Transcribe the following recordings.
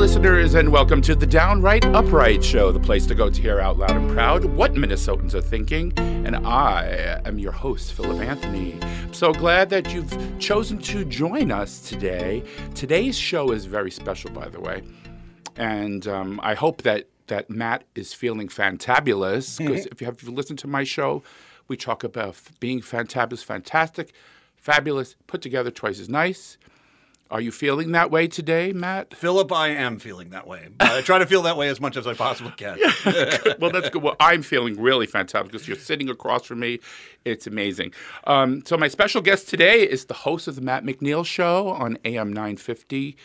listeners, and welcome to the Downright Upright Show, the place to go to hear out loud and proud what Minnesotans are thinking. And I am your host, Philip Anthony. I'm so glad that you've chosen to join us today. Today's show is very special, by the way. And um, I hope that, that Matt is feeling fantabulous, because if you have listened to my show, we talk about being fantabulous, fantastic, fabulous, put together twice as nice. Are you feeling that way today, Matt? Philip, I am feeling that way. I try to feel that way as much as I possibly can. well, that's good. Well, I'm feeling really fantastic because you're sitting across from me. It's amazing. Um, so, my special guest today is the host of the Matt McNeil Show on AM 950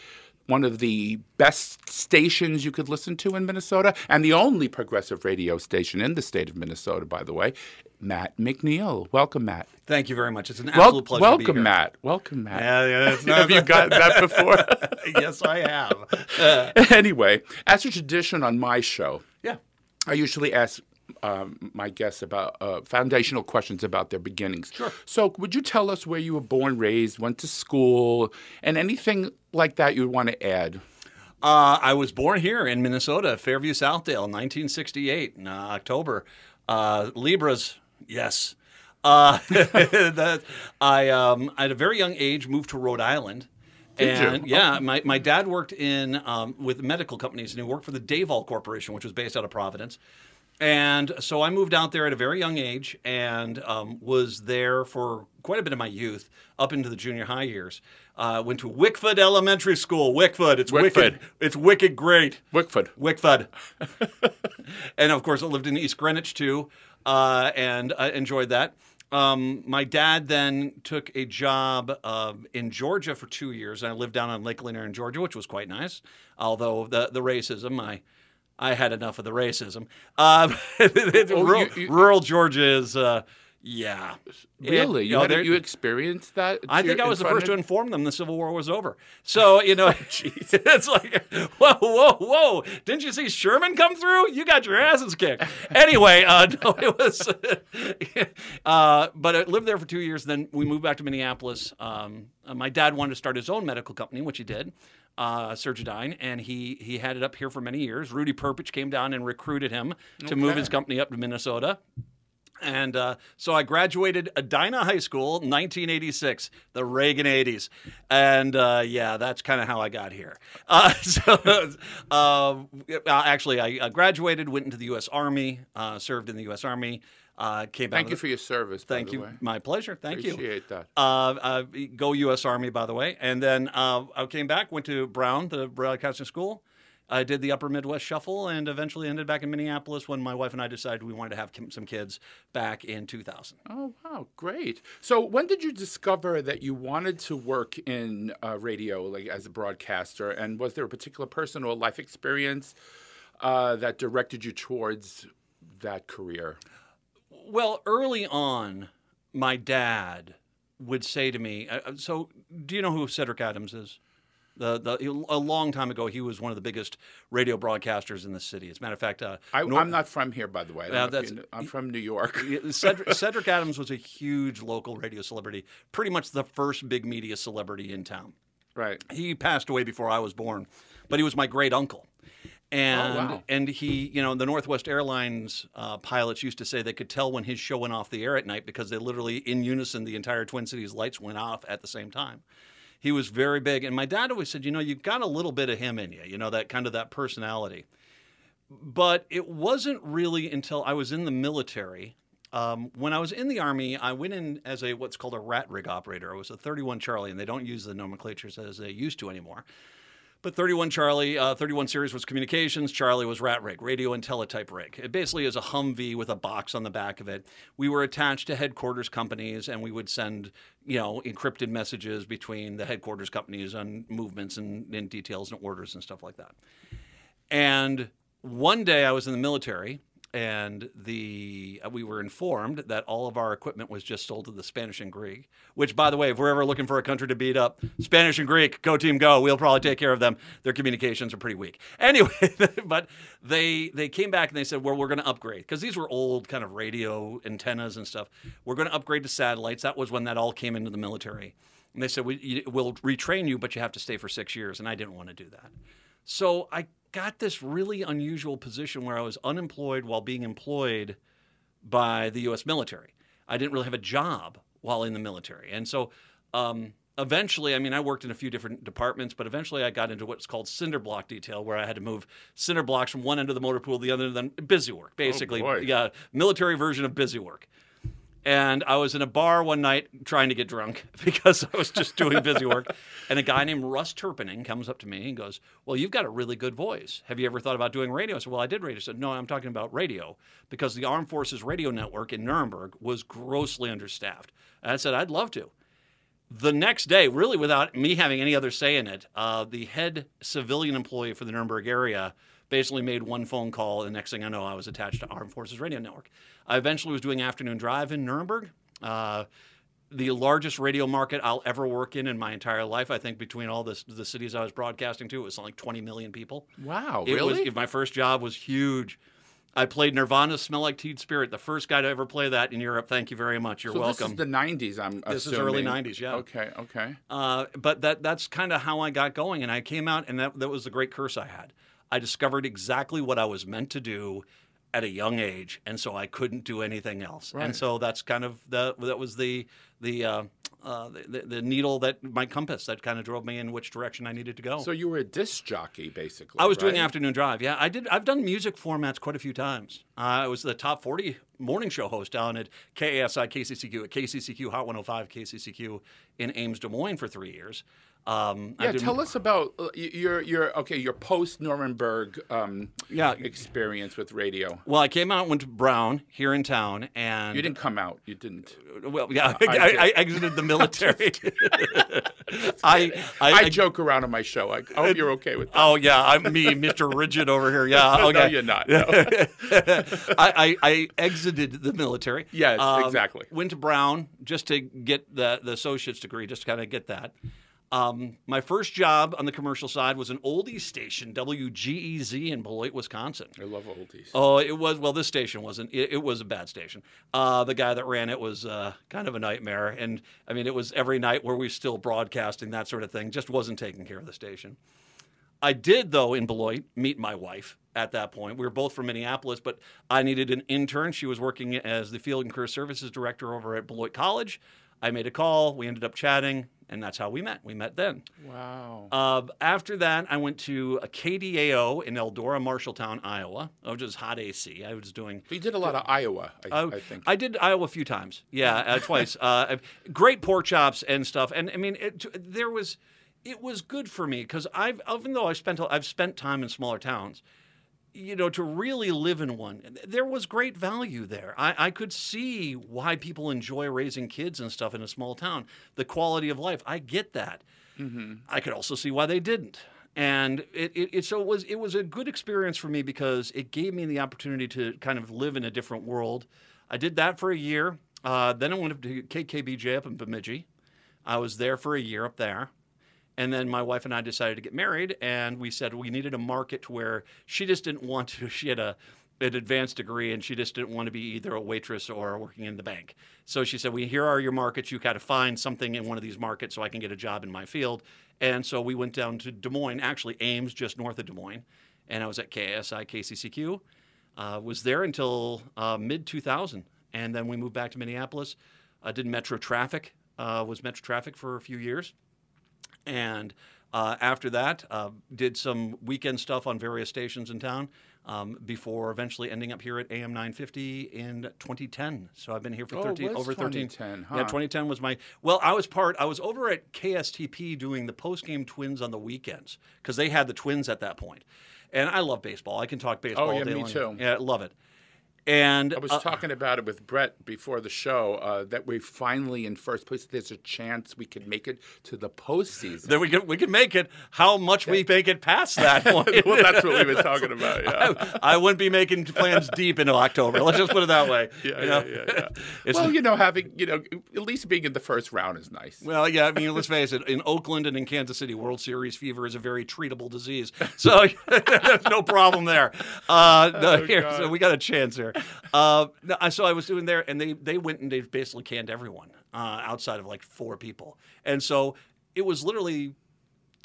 one of the best stations you could listen to in Minnesota, and the only progressive radio station in the state of Minnesota, by the way. Matt McNeil. Welcome, Matt. Thank you very much. It's an absolute Wel- pleasure. welcome, to be here. Matt. Welcome, Matt. Yeah, yeah, not- have you gotten that before? yes, I have. anyway, as a tradition on my show, yeah. I usually ask um, my guests about uh, foundational questions about their beginnings. Sure. So, would you tell us where you were born, raised, went to school, and anything like that you'd want to add? Uh, I was born here in Minnesota, Fairview, Southdale, 1968, in uh, October. Uh, Libras, yes. Uh, that, I, um, at a very young age, moved to Rhode Island. Did you? and yeah, my, my dad worked in um, with medical companies, and he worked for the Davol Corporation, which was based out of Providence. And so I moved out there at a very young age and um, was there for quite a bit of my youth, up into the junior high years. Uh, went to Wickford Elementary School. Wickford, it's Wickford. wicked. It's wicked great. Wickford. Wickford. and of course, I lived in East Greenwich too, uh, and I enjoyed that. Um, my dad then took a job uh, in Georgia for two years, and I lived down on Lake Lanier in Georgia, which was quite nice. Although the the racism, I I had enough of the racism. Um, rural, you- you- rural Georgia is, uh, yeah, Really? It- you, know, had, you experienced that? I think I was the first to inform them the Civil War was over. So, you know, it's like, whoa, whoa, whoa. Didn't you see Sherman come through? You got your asses kicked. Anyway, uh, no, it was, uh, but I lived there for two years. Then we moved back to Minneapolis. Um, uh, my dad wanted to start his own medical company, which he did. Uh, Surgidyne, and he he had it up here for many years. Rudy Perpich came down and recruited him to move his company up to Minnesota. And uh, so I graduated Edina High School, 1986, the Reagan 80s. And uh, yeah, that's kind of how I got here. Uh, so uh, actually, I, graduated, went into the U.S. Army, uh, served in the U.S. Army, uh, came back. Thank you for your service. by Thank the you. way. My pleasure. Thank you. Appreciate that. Uh, uh, go U.S. Army, by the way. And then uh, I came back, went to Brown, the broadcasting school. I did the Upper Midwest Shuffle, and eventually ended back in Minneapolis when my wife and I decided we wanted to have some kids back in 2000. Oh wow, great! So when did you discover that you wanted to work in uh, radio, like as a broadcaster? And was there a particular person or life experience uh, that directed you towards that career? Well, early on, my dad would say to me, uh, uh, "So, do you know who Cedric Adams is?" The, the, a long time ago, he was one of the biggest radio broadcasters in the city. As a matter of fact, uh, I, Nor- I'm not from here, by the way. I don't Yeah, know if that's- you know- I'm from New York. Cedric, Cedric Adams was a huge local radio celebrity, pretty much the first big media celebrity in town. right. He passed away before I was born, but he was my great uncle. And wow. and he, you know, the Northwest Airlines uh, pilots used to say they could tell when his show went off the air at night because they literally, in unison, the entire Twin Cities lights went off at the same time. He was very big, and my dad always said, you know, you've got a little bit of him in you, you know, that kind of that personality. But it wasn't really until I was in the military. Um, when I was in the army, I went in as a what's called a rat rig operator. I was a 31 Charlie, and they don't use the nomenclatures as they used to anymore. But 31 Charlie, uh, 31 series was communications. Charlie was rat rig, radio and teletype rig. It basically is a Humvee with a box on the back of it. We were attached to headquarters companies, and we would send, you know, encrypted messages between the headquarters companies on movements and, and details and orders and stuff like that. And one day I was in the military, and the uh, we were informed that all of our equipment was just sold to the Spanish and Greek. Which, by the way, if we're ever looking for a country to beat up, Spanish and Greek, go team, go. We'll probably take care of them. Their communications are pretty weak. Anyway, but they they came back and they said, well, we're going to upgrade because these were old kind of radio antennas and stuff. We're going to upgrade to satellites. That was when that all came into the military. And they said, we, we'll retrain you, but you have to stay for six years. And I didn't want to do that. So I got this really unusual position where I was unemployed while being employed by the U.S. military. I didn't really have a job while in the military, and so um, eventually, I mean, I worked in a few different departments, but eventually I got into what's called cinder block detail, where I had to move cinder blocks from one end of the motor pool to the other, then busy work, basically. boy. yeah, military version of busy work. And I was in a bar one night trying to get drunk because I was just doing busy work. And a guy named Russ Turpinning comes up to me and goes, Well, you've got a really good voice. Have you ever thought about doing radio? I said, Well, I did radio. I said, No, I'm talking about radio because the Armed Forces Radio Network in Nuremberg was grossly understaffed. And I said, I'd love to. The next day, really without me having any other say in it, uh, the head civilian employee for the Nuremberg area basically made one phone call. And next thing I know, I was attached to Armed Forces Radio Network. I eventually was doing afternoon drive in Nuremberg. Uh, the largest radio market I'll ever work in in my entire life. I think between all the, the cities I was broadcasting to, it was like 20 million people. Wow, It really? was my first job was huge. I played Nirvana's "Smell Like Teen Spirit," the first guy to ever play that in Europe. Thank you very much. You're so welcome. this is the '90s. I'm This is assuming. early 90s, yeah. Okay. Okay. Uh, but that that's kind of how I got going, and I came out, and that that was the great curse I had. I discovered exactly what I was meant to do at a young age, and so I couldn't do anything else. Right. And so that's kind of the that was the the uh, uh, the, the needle that my compass that kind of drove me in which direction I needed to go. So you were a disc jockey, basically. I was doing afternoon drive. Yeah, I did. I've done music formats quite a few times. Uh, I was the top 40 morning show host down at KASI KCCQ at KCCQ Hot 105 KCCQ in Ames, Des Moines for three years. Um, Yeah, tell us about uh, your your okay your post Nuremberg um, Yeah. experience with radio. Well, I came out, went to Brown here in town, and You didn't come out. You didn't. Well, yeah, I I. I, exited the military. I, I, I, joke around on my show. I, I hope you're okay with that. Oh yeah, I'm me, Mr. Rigid over here. Yeah, okay. No, you're not. No. I, I, I exited the military. Yes, Um, exactly. Went to Brown just to get the, the associate's degree, just to kind of get that. Um, my first job on the commercial side was an oldies station, WGEZ in Beloit, Wisconsin. I love oldies. Oh, it was. Well, this station wasn't. It, it was a bad station. Uh, the guy that ran it was uh, kind of a nightmare, and I mean, it was every night where we were still broadcasting that sort of thing. Just wasn't taking care of the station. I did, though, in Beloit, meet my wife at that point. We were both from Minneapolis, but I needed an intern. She was working as the Field and Career Services Director over at Beloit College. I made a call. We ended up chatting, and that's how we met. We met then. Wow. Uh, after that, I went to a KDAO in Eldora, Marshalltown, Iowa, which is hot AC. I was doing. you did a lot of Iowa, I, I, I think. I did Iowa a few times. Yeah, uh, twice. Uh, great pork chops and stuff. And I mean, it, there was, it was good for me because I've, even though I've spent, I've spent time in smaller towns, you know, to really live in one, there was great value there. I, I could see why people enjoy raising kids and stuff in a small town. The quality of life, I get that. I could also see why they didn't. And it, it, it so it was it was a good experience for me because it gave me the opportunity to kind of live in a different world. I did that for a year. Uh, then I went up to KKBJ up in Bemidji. I was there for a year up there. And then my wife and I decided to get married, and we said we needed a market where she just didn't want to. She had a an advanced degree, and she just didn't want to be either a waitress or working in the bank. So she said, "We here are your markets. You got to find something in one of these markets so I can get a job in my field." And so we went down to Des Moines, actually Ames, just north of Des Moines, and I was at KSI KCCQ. Uh, was there until uh, mid 2000, and then we moved back to Minneapolis. I did Metro Traffic. Uh, was Metro Traffic for a few years and uh, after that, uh, did some weekend stuff on various stations in town um, before eventually ending up here at AM 950 in 2010. So I've been here for Oh, 13 was over 13. 2010, Yeah, 2010 was my. Well, I was part. I was over at KSTP doing the post game Twins on the weekends because they had the Twins at that point. And I love baseball. I can talk baseball. Oh, all yeah, day me long. too. Yeah, I love it. And I was uh, talking about it with Brett before the show uh, that we finally in first place. There's a chance we could make it to the postseason. that we can we can make it. How much we make it past that point? well, that's what we were talking about. Yeah. I wouldn't be making plans deep into October. Let's just put it that way. Yeah, you know? yeah, yeah, yeah. Well, you know, having you know, at least being in the first round is nice. Well, yeah, I mean, let's face it. In Oakland and in Kansas City, World Series fever is a very treatable disease. So there's no problem there. Uh, no, Oh, here, God. so we got a chance here. Uh, no, so I was doing there, and they they went and they basically canned everyone uh, outside of like four people, and so it was literally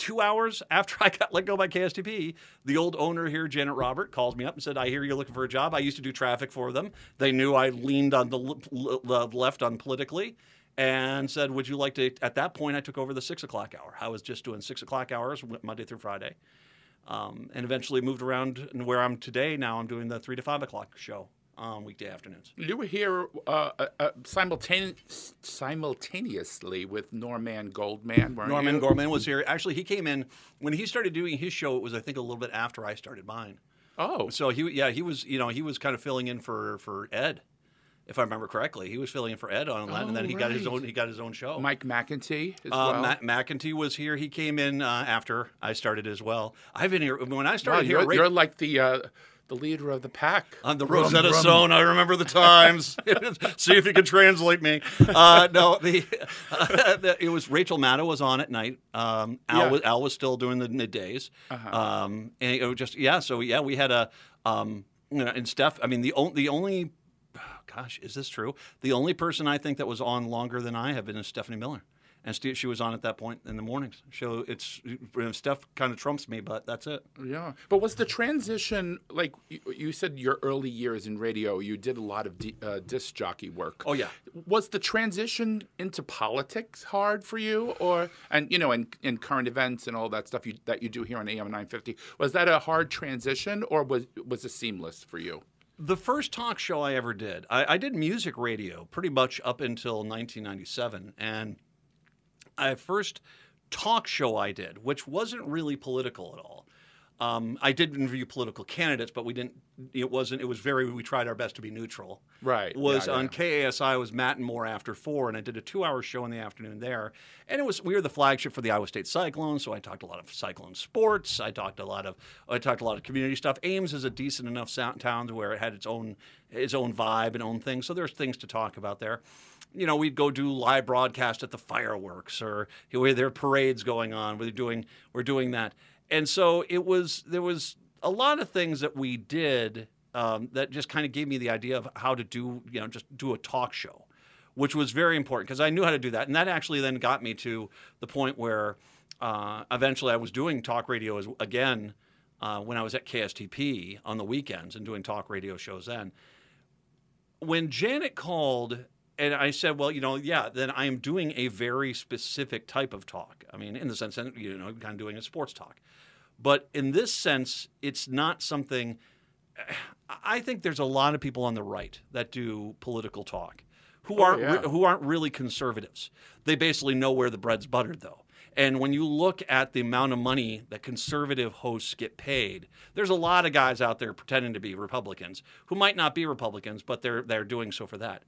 two hours after I got let go by KSTP, the old owner here, Janet Robert, calls me up and said, "I hear you're looking for a job. I used to do traffic for them. They knew I leaned on the, left on politically." And said, "Would you like to?" At that point, I took over the six o'clock hour. I was just doing six o'clock hours Monday through Friday, um, and eventually moved around. And where I'm today now, I'm doing the three to five o'clock show on weekday afternoons. You were here uh, uh, uh simultane- simultaneously with Norman Goldman, weren't Norman you? Goldman was here. Actually, he came in when he started doing his show. It was, I think, a little bit after I started mine. Oh, So he, yeah, he was, you know, he was kind of filling in for for Ed, if I remember correctly. He was filling in for Ed on that, and then Oh, he got his own, he got his own show. Mike McIntee as Uh, well. Matt McIntee was here. He came in uh, after I started as well. I've been here when I Wow, started here. you're, Ray- you're like the uh, the leader of the pack. on the Rum, Rosetta rum. Stone. I remember the times. See if you can translate me. Uh, no, the, the it was Rachel Maddow was on at night. Um, Al, Yeah. Uh-huh. was, Al was still doing the middays. Um, and it was just yeah. So yeah, we had a um, you know, and Steph. I mean, the only the only gosh, is this true? The only person I think that was on longer than I have been is Stephanie Miller. And she was on at that point in the mornings. So it's Steph kind of trumps me, but that's it. Yeah, but was the transition like you, you said? Your early years in radio, you did a lot of di- uh, disc jockey work. Oh, yeah. Was the transition into politics hard for you, or and you know, in, in current events and all that stuff you, that you do here on AM nine fifty? Was that a hard transition, or was was it seamless for you? The first talk show I ever did, I, I did music radio pretty much up until 1997. And I first talk show I did, which wasn't really political at all. Um, I did interview political candidates, but we didn't. It wasn't. It was very. We tried our best to be neutral. Right, Was yeah, on yeah. KASI was Matt and More after four, and I did a two-hour show in the afternoon there. And it was we were the flagship for the Iowa State Cyclones, so I talked a lot of Cyclone sports. I talked a lot of I talked a lot of community stuff. Ames is a decent enough town to where it had its own its own vibe and own thing. So there's things to talk about there. You know, we'd go do live broadcast at the fireworks, or you know, there are parades going on. We're doing we're doing that, and so it was there was a lot of things that we did um, that just kind of gave me the idea of how to do you know just do a talk show which was very important because I knew how to do that. And that actually then got me to the point where uh, eventually I was doing talk radio as, again uh, when I was at KSTP on the weekends and doing talk radio shows then. When Janet called and I said, well, you know, yeah, then I am doing a very specific type of talk. I mean, in the sense that, you know, kind of doing a sports talk. But in this sense, it's not something. I think there's a lot of people on the right that do political talk who Oh, aren't yeah. who aren't really conservatives. They basically know where the bread's buttered, though. And when you look at the amount of money that conservative hosts get paid, there's a lot of guys out there pretending to be Republicans who might not be Republicans, but they're they're doing so for that.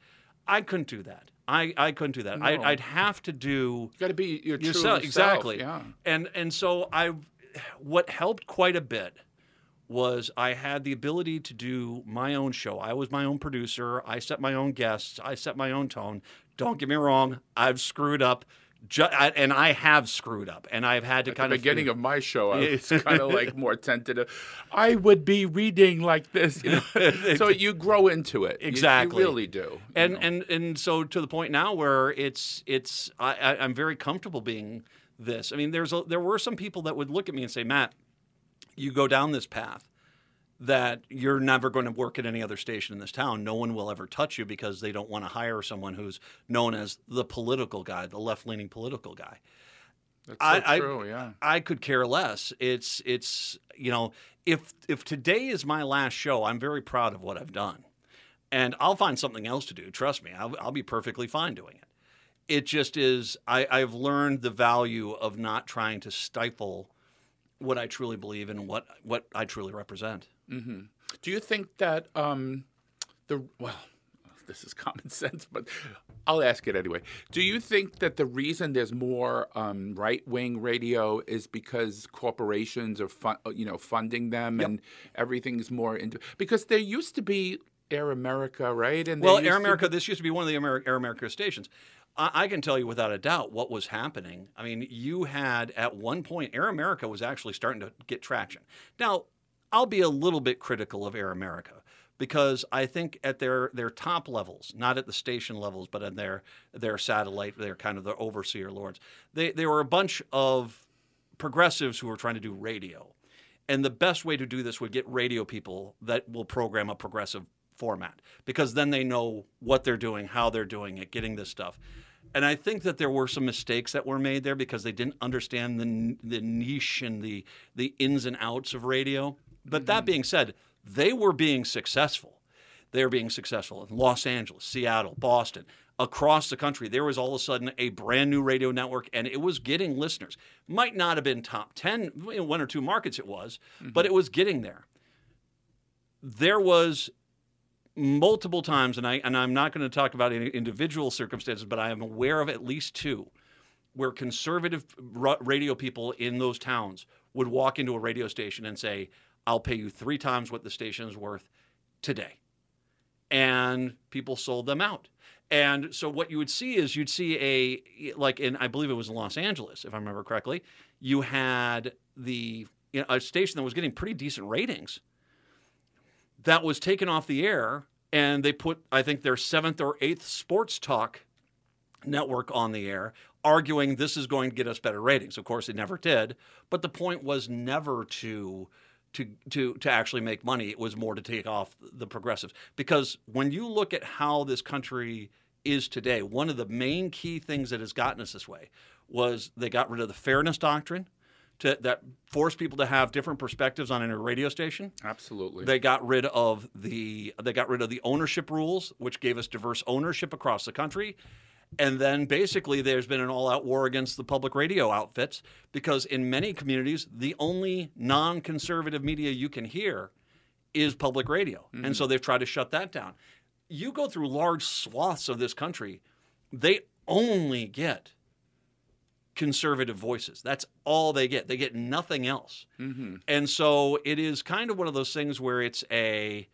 I couldn't do that. I, I couldn't do that. I, No. I'd have to do You got to be your true yourself self, exactly Yeah. and and so i what helped quite a bit was i had the ability to do my own show i was my own producer i set my own guests i set my own tone don't get me wrong i've screwed up ju- I, and i have screwed up and i've had to At kind the of beginning of my show, I was kind of like more tentative. I would be reading like this, you know? so you grow into it. You- Exactly. you, really do. you and know? and and so to the point now where it's it's I, I, I'm very comfortable being this. I mean, there's a, there were some people that would look at me and say, Matt, you go down this path that you're never going to work at any other station in this town. No one will ever touch you because they don't want to hire someone who's known as the political guy, the left leaning political guy. That's so I- true. yeah. I could care less. It's it's you know if if today is my last show, I'm very proud of what I've done, and I'll find something else to do. Trust me, I'll, I'll be perfectly fine doing it. It just is. I, I've learned the value of not trying to stifle what I truly believe in and what what I truly represent. Do you think that um, the well, this is common sense, but I'll ask it anyway. Do you think that the reason there's more um, right wing radio is because corporations are fun, you know funding them and everything's more into because there used to be Air America, right? And Well, Air to America, this used to be one of the Air America stations. I, I can tell you without a doubt what was happening. I mean, you had at one point, Air America was actually starting to get traction. Now, I'll be a little bit critical of Air America because I think at their, their top levels, not at the station levels, but at their, their satellite, their kind of the overseer lords, they, they were a bunch of progressives who were trying to do radio. And the best way to do this would get radio people that will program a progressive format because then they know what they're doing, how they're doing it, getting this stuff. And I think that there were some mistakes that were made there because they didn't understand the the niche and the the ins and outs of radio. But that mm-hmm. being said, they were being successful. They were being successful in Los Angeles, Seattle, Boston, across the country. There was all of a sudden a brand new radio network, and it was getting listeners. Might not have been top ten, in one or two markets it was, but mm-hmm. it was getting there. There was multiple times, and I and I'm not going to talk about any individual circumstances, but I am aware of at least two where conservative uh, radio people in those towns would walk into a radio station and say, "I'll pay you three times what the station is worth today," and people sold them out. And so what you would see is you'd see a like in I believe it was in Los Angeles, if I remember correctly, you had the you know, a station that was getting pretty decent ratings that was taken off the air and they put i think their seventh or eighth sports talk network on the air arguing this is going to get us better ratings of course it never did but the point was never to to to to actually make money it was more to take off the progressives because when you look at how this country is today one of the main key things that has gotten us this way was they got rid of the fairness doctrine to, that forced people to have different perspectives on a radio station Absolutely. they got rid of the they got rid of the ownership rules, which gave us diverse ownership across the country. And then basically there's been an all-out war against the public radio outfits because in many communities the only non-conservative media you can hear is public radio. And mm-hmm. so they've tried to shut that down. You go through large swaths of this country, they only get conservative voices. That's all they get. They get nothing else. Mm-hmm. And so it is kind of one of those things where it's a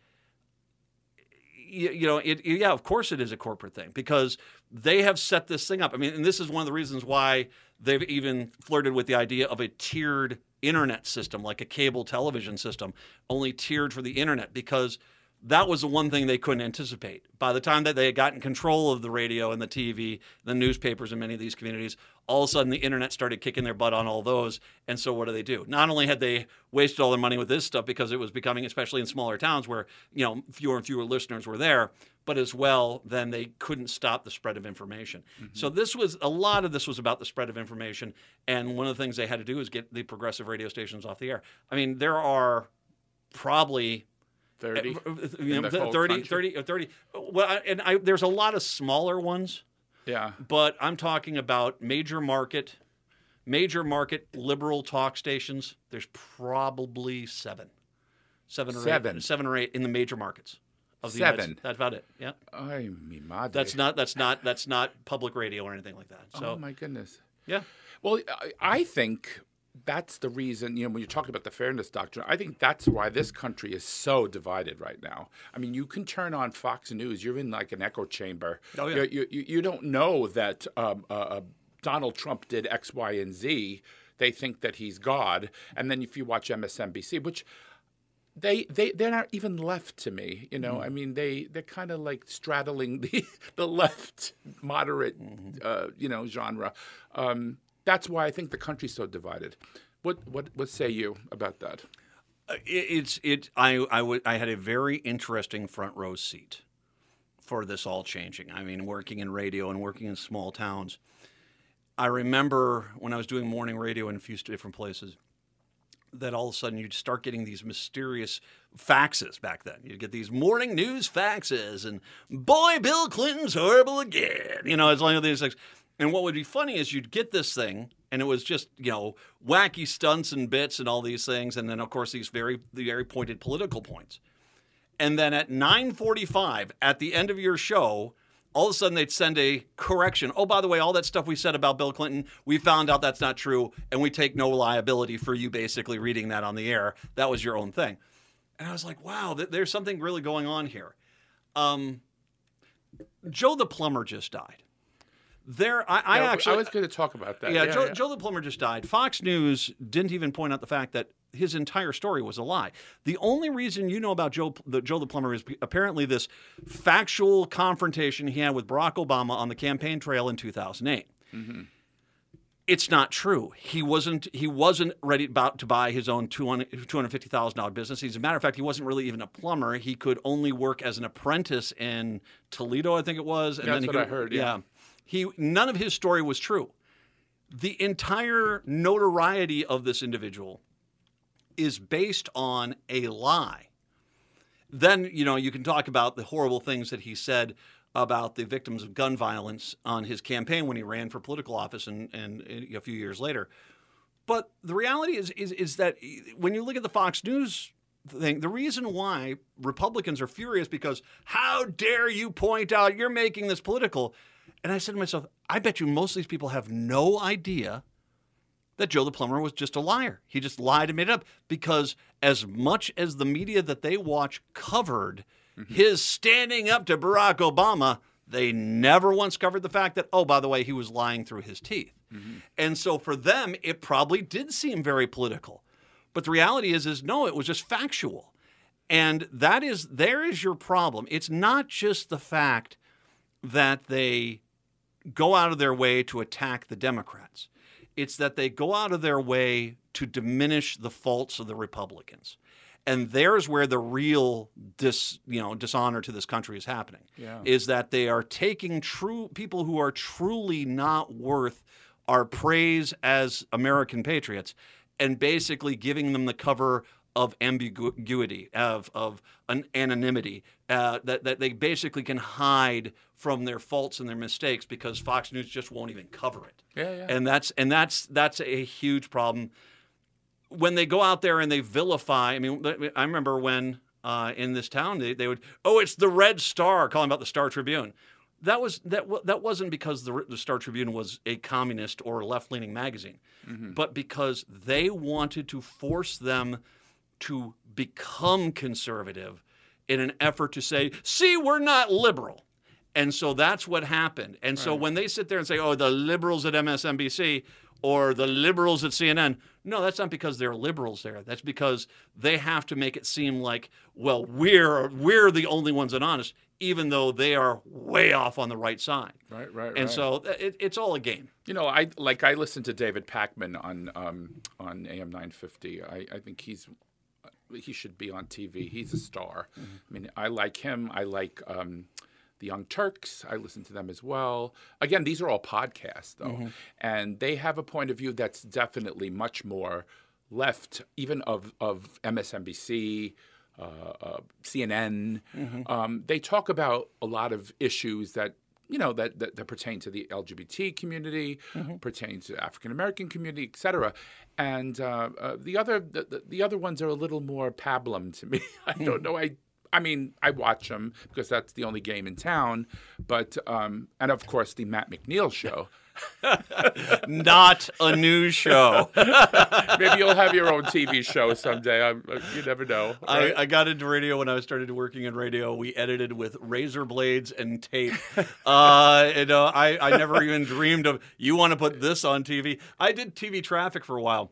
you, you know, it, yeah, of course it is a corporate thing because they have set this thing up. I mean, and this is one of the reasons why they've even flirted with the idea of a tiered internet system, like a cable television system, only tiered for the internet because that was the one thing they couldn't anticipate. By the time that they had gotten control of the radio and the TV, the newspapers in many of these communities, all of a sudden the internet started kicking their butt on all those. And so what do they do? Not only had they wasted all their money with this stuff because it was becoming, especially in smaller towns where you know fewer and fewer listeners were there, but as well, then they couldn't stop the spread of information. So this was a lot of this was about the spread of information, and one of the things they had to do is get the progressive radio stations off the air. I mean, there are probably 30. uh, you know, the whole 30, 30, uh, 30. Well, and I, there's a lot of smaller ones, Yeah. but I'm talking about major market, major market liberal talk stations. There's probably seven, seven or Seven. eight, seven or eight in the major markets of the Seven. United That's about it. Yeah, Ay, mi madre. that's not that's not that's not public radio or anything like that. So oh, my goodness. yeah, Well, I, I think that's the reason, you know, when you're talking about the fairness doctrine, I think that's why this country is so divided right now. I mean, you can turn on Fox News, you're in like an echo chamber. Oh, yeah. You, you, you don't know that um, uh, uh, Donald Trump did X, Y, and Z. They think that he's God. And then if you watch MSNBC, which they they they're not even left to me you know i mean they they're kind of like straddling the the left moderate uh, you know genre um, that's why i think the country's so divided what what what say you about that Uh, it, it's it. I I I had a very interesting front row seat for this all changing. I mean, working in radio and working in small towns. I remember when I was doing morning radio in a few different places that all of a sudden you'd start getting these mysterious faxes back then. You'd get these morning news faxes, and boy, Bill Clinton's horrible again. You know, it's like these things. And what would be funny is you'd get this thing, and it was just you know wacky stunts and bits and all these things, and then of course these very very pointed political points. And then at 9:45 at the end of your show, all of a sudden they'd send a correction. Oh, by the way, all that stuff we said about Bill Clinton, we found out that's not true, and we take no liability for you basically reading that on the air. That was your own thing. And I was like, wow, th- there's something really going on here. Um, Joe the plumber just died. There, I, I Yeah, actually i was going to talk about that yeah, yeah, Joe, yeah. Joe the plumber just died. Fox News didn't even point out the fact that his entire story was a lie. The only reason you know about Joe the, Joe the plumber is apparently this factual confrontation he had with Barack Obama on the campaign trail in 2008. Mm-hmm. It's not true. He wasn't. He wasn't ready about to buy his own two hundred fifty thousand dollar business. As a matter of fact, he wasn't really even a plumber. He could only work as an apprentice in Toledo, I think it was. And That's then he what could, I heard, yeah. He none of his story was true. The entire notoriety of this individual is based on a lie. Then you know you can talk about the horrible things that he said about the victims of gun violence on his campaign when he ran for political office and, and, and a few years later. But the reality is, is, is that when you look at the Fox News thing, the reason why Republicans are furious because how dare you point out you're making this political? And I said to myself, I bet you most of these people have no idea that Joe the Plumber was just a liar. He just lied and made it up because as much as the media that they watch covered mm-hmm. his standing up to Barack Obama, they never once covered the fact that, oh, by the way, he was lying through his teeth. Mm-hmm. And so for them, it probably did seem very political. But the reality is, is no, it was just factual. And that is, there is your problem. It's not just the fact that they go out of their way to attack the Democrats. It's that they go out of their way to diminish the faults of the Republicans. And there's where the real dis, you know, dishonor to this country is happening. Yeah. Is that they are taking true people who are truly not worth our praise as American patriots and basically giving them the cover of ambiguity, of, of an anonymity, uh, that, that they basically can hide from their faults and their mistakes because Fox News just won't even cover it. Yeah, yeah. And that's and that's that's a huge problem. When they go out there and they vilify, I mean, I remember when uh, in this town they, they would, oh, it's the Red Star, calling about the Star Tribune. That was that that wasn't because the, the Star Tribune was a communist or left leaning magazine, but because they wanted to force them to become conservative in an effort to say, see, we're not liberal. And so that's what happened. And so when they sit there and say, oh, the liberals at MSNBC or the liberals at CNN, no, that's not because they're liberals there. That's because they have to make it seem like, well, we're we're the only ones that are honest, even though they are way off on the right side. Right, right, And right. so it, it's all a game. You know, I like I listen to David Pakman on um, on AM 950. I, I think he's he should be on TV. He's a star. I mean, I like him. I like um, the Young Turks. I listen to them as well. Again, these are all podcasts though, and they have a point of view that's definitely much more left, even of of MSNBC. Uh, uh, CNN, um, they talk about a lot of issues that you know that, that, that pertain to the LGBT community, pertain to African American community, et cetera. And uh, uh, the other the, the- the other ones are a little more pablum to me. I don't know. I I mean I watch them because that's the only game in town. But um, and of course the Matt McNeil show. Not a news show. Maybe you'll have your own TV show someday. I'm, uh, you never know. I. I got into radio when I started working in radio. We edited with razor blades and tape. uh, and, uh, I, I never even dreamed of, you want to put this on TV? I did TV traffic for a while.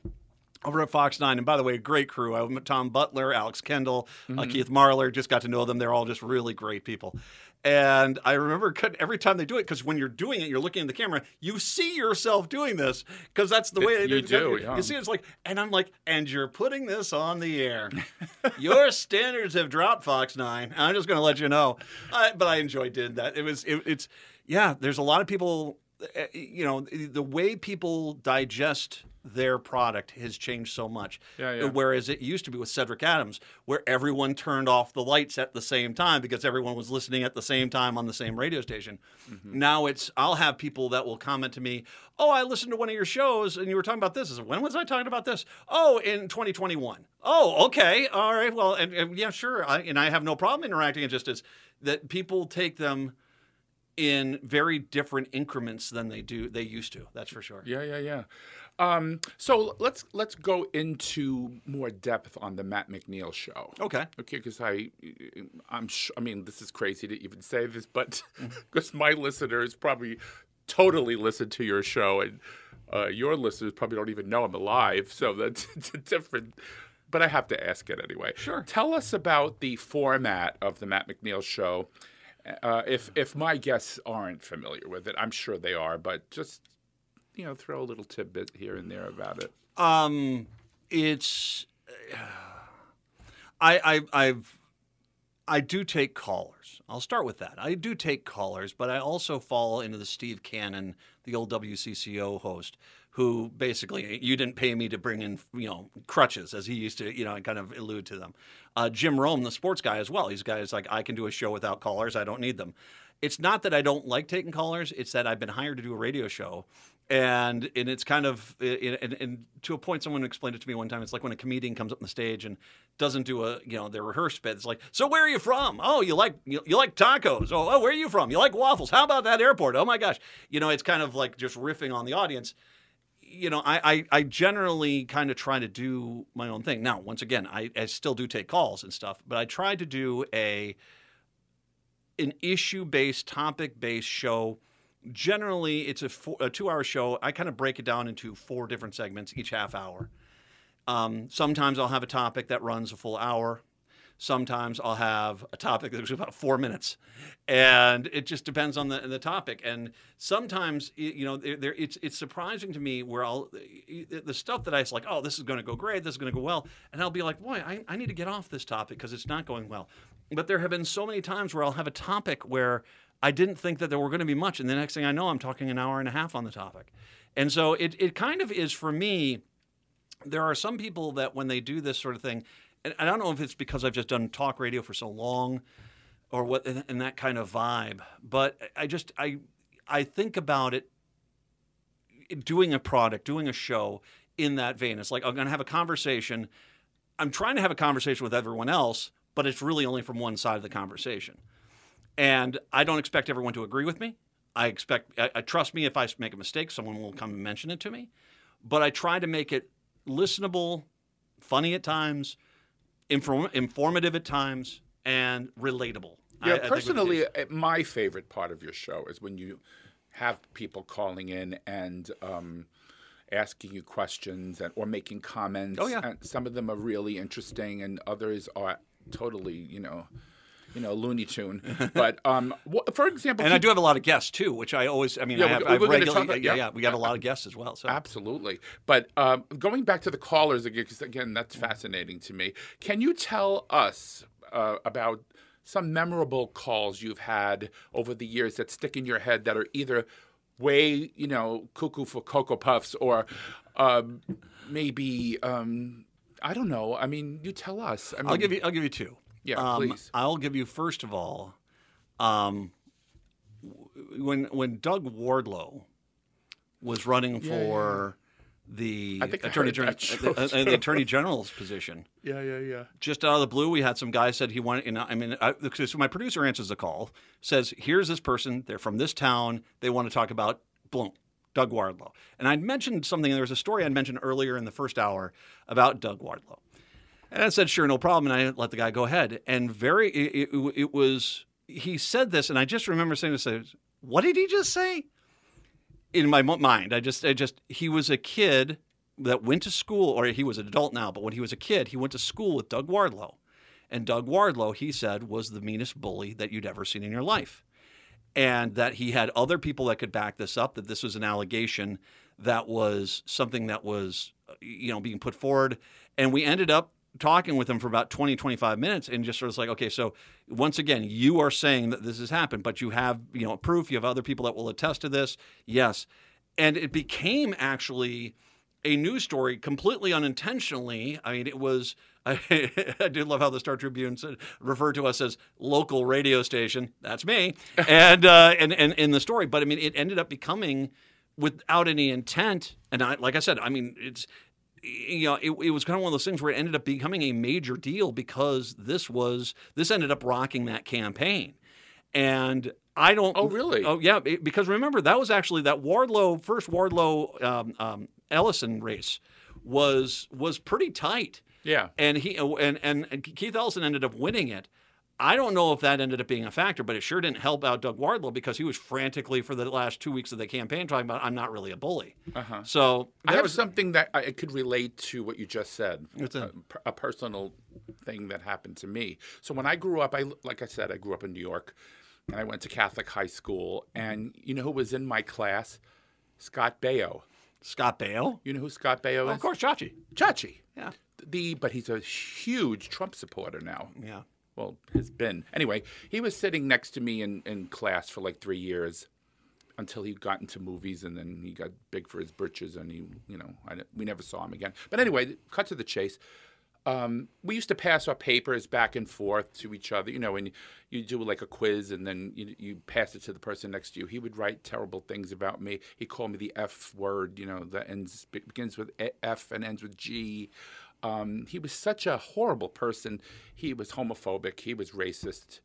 Over at Fox 9. And by the way, great crew. I met Tom Butler, Alex Kendall, uh, Keith Marler. Just got to know them. They're all just really great people. And I remember every time they do it, because when you're doing it, you're looking at the camera, you see yourself doing this, because that's the way You it is. do, yeah. You see, it's like, and I'm like, and you're putting this on the air. Your standards have dropped, Fox Nine. I'm just going to let you know. I, but I enjoyed doing that. It was, it, it's, yeah. There's a lot of people. uh, You know, the way people digest their product has changed so much. Yeah, yeah. Whereas it used to be with Cedric Adams, where everyone turned off the lights at the same time because everyone was listening at the same time on the same radio station. Mm-hmm. Now it's I'll have people that will comment to me, "Oh, I listened to one of your shows and you were talking about this." I said, "When was I talking about this?" "Oh, in 2021." "Oh, okay, all right, well, and, and yeah, sure." I, and I have no problem interacting. It just is that people take them in very different increments than they do they used to. That's for sure. Yeah, yeah, yeah. Um, so let's let's go into more depth on the Matt McNeil show. Okay. Okay, because I, I'm, sh- I mean, this is crazy to even say this, but because my listeners probably totally listen to your show, and uh, your listeners probably don't even know I'm alive, so that's it's a different. But I have to ask it anyway. Sure. Tell us about the format of the Matt McNeil show. Uh, if if my guests aren't familiar with it, I'm sure they are, but just you know throw a little tidbit here and there about it. Um, it's I, I I've I do take callers. I'll start with that. I do take callers, but I also fall into the Steve Cannon, the old WCCO host, who basically you didn't pay me to bring in you know crutches as he used to you know kind of allude to them. Uh, Jim Rome, the sports guy as well. He's guys like I can do a show without callers. I don't need them. It's not that I don't like taking callers. It's that I've been hired to do a radio show, and and it's kind of and, and, to a point someone explained it to me one time it's like when a comedian comes up on the stage and doesn't do a you know their rehearsed bit it's like so where are you from? Oh you like you, you like tacos. Oh, oh where are you from? You like waffles. How about that airport? Oh my gosh. You know it's kind of like just riffing on the audience. You know I, I, I generally kind of try to do my own thing. Now once again I, I still do take calls and stuff but i try to do a an issue based topic based show generally it's a, a two hour show. I kind of break it down into four different segments, each half hour. Um, sometimes I'll have a topic that runs a full hour. Sometimes I'll have a topic that's about four minutes, and it just depends on the the topic. And sometimes, you know, there, it's it's surprising to me where I'll the stuff that I like, oh, this is going to go great, this is going to go well, and I'll be like, boy, I, I need to get off this topic because it's not going well. But there have been so many times where I'll have a topic where I didn't think that there were going to be much. And the next thing I know, I'm talking an hour and a half on the topic. And so it, it kind of is for me. There are some people that when they do this sort of thing, and I don't know if it's because I've just done talk radio for so long or what, and that kind of vibe, but I just, I, I think about it doing a product, doing a show in that vein. It's like I'm going to have a conversation. I'm trying to have a conversation with everyone else, but it's really only from one side of the conversation. And I don't expect everyone to agree with me. I expect, I, I, trust me, if I make a mistake, someone will come and mention it to me. But I try to make it listenable, funny at times, inform, informative at times, and relatable. Yeah, I, personally, uh, my favorite part of your show is when you have people calling in and um, asking you questions and, or making comments. Oh, yeah. And some of them are really interesting, and others are totally, you know, you know, Looney Tune. But um, for example, and I do have a lot of guests too, which I always, I mean, yeah, I have, we're, we're regular, about, yeah, yeah, we got a lot of guests as well. So absolutely. But um, going back to the callers again, because again, that's fascinating to me. Can you tell us uh, about some memorable calls you've had over the years that stick in your head that are either way, you know, cuckoo for cocoa puffs or um, maybe. Um, I don't know. I mean, you tell us. I will give you. I'll give you two. Yeah, um, please. I'll give you first of all, um, when when Doug Wardlow was running Yeah, for the think I attorney, general, uh, uh, the attorney general's position, Yeah, yeah, yeah. just out of the blue, we had some guy said he wanted. You know, I mean, I, so my producer answers the call, says, "Here's this person. They're from this town. They want to talk about Bloom." Doug Wardlow. And I'd mentioned something, there was a story I'd mentioned earlier in the first hour about Doug Wardlow. And I said, sure, no problem. And I let the guy go ahead. And very, it, it, it was, he said this, and I just remember saying this, what did he just say? In my mind, I just, I just, he was a kid that went to school, or he was an adult now, but when he was a kid, he went to school with Doug Wardlow. And Doug Wardlow, he said, was the meanest bully that you'd ever seen in your life. And that he had other people that could back this up, that this was an allegation that was something that was, uh, you know, being put forward. And we ended up talking with him for about 20, 25 minutes and just sort of like, okay, so once again, you are saying that this has happened, but you have, you know, proof, you have other people that will attest to this. Yes. And it became actually a news story completely unintentionally. I mean, it was, I, I do love how the Star Tribune said, referred to us as local radio station. That's me. and, uh, and, and in the story, but I mean, it ended up becoming without any intent. And I, like I said, I mean, it's, you know, it, it, was kind of one of those things where it ended up becoming a major deal because this was this ended up rocking that campaign, and I don't. Oh, really? Oh, yeah. Because remember, that was actually that Wardlow first Wardlow um, um, Ellison race was was pretty tight. Yeah, and he and and Keith Ellison ended up winning it. I don't know if that ended up being a factor, but it sure didn't help out Doug Wardlow because he was frantically for the last two weeks of the campaign talking about I'm not really a bully. Uh-huh. So I have was, something that I could relate to what you just said. What's a, a, personal thing that happened to me. So when I grew up, I like I said, I grew up in New York, and I went to Catholic high school. And you know who was in my class? Scott Baio. Scott Baio. You know who Scott Baio is? of course, Chachi. Chachi. Yeah. The but he's a huge Trump supporter now. Yeah. Well, has been. Anyway, he was sitting next to me in, in class for like three years until he got into movies and then he got big for his britches and he, you know, I, we never saw him again. But anyway, cut to the chase. Um, we used to pass our papers back and forth to each other, you know, and you do like a quiz and then you, you pass it to the person next to you. He would write terrible things about me. He called me the F word, you know, that ends begins with F and ends with G. Um, he was such a horrible person. He was homophobic. He was racist.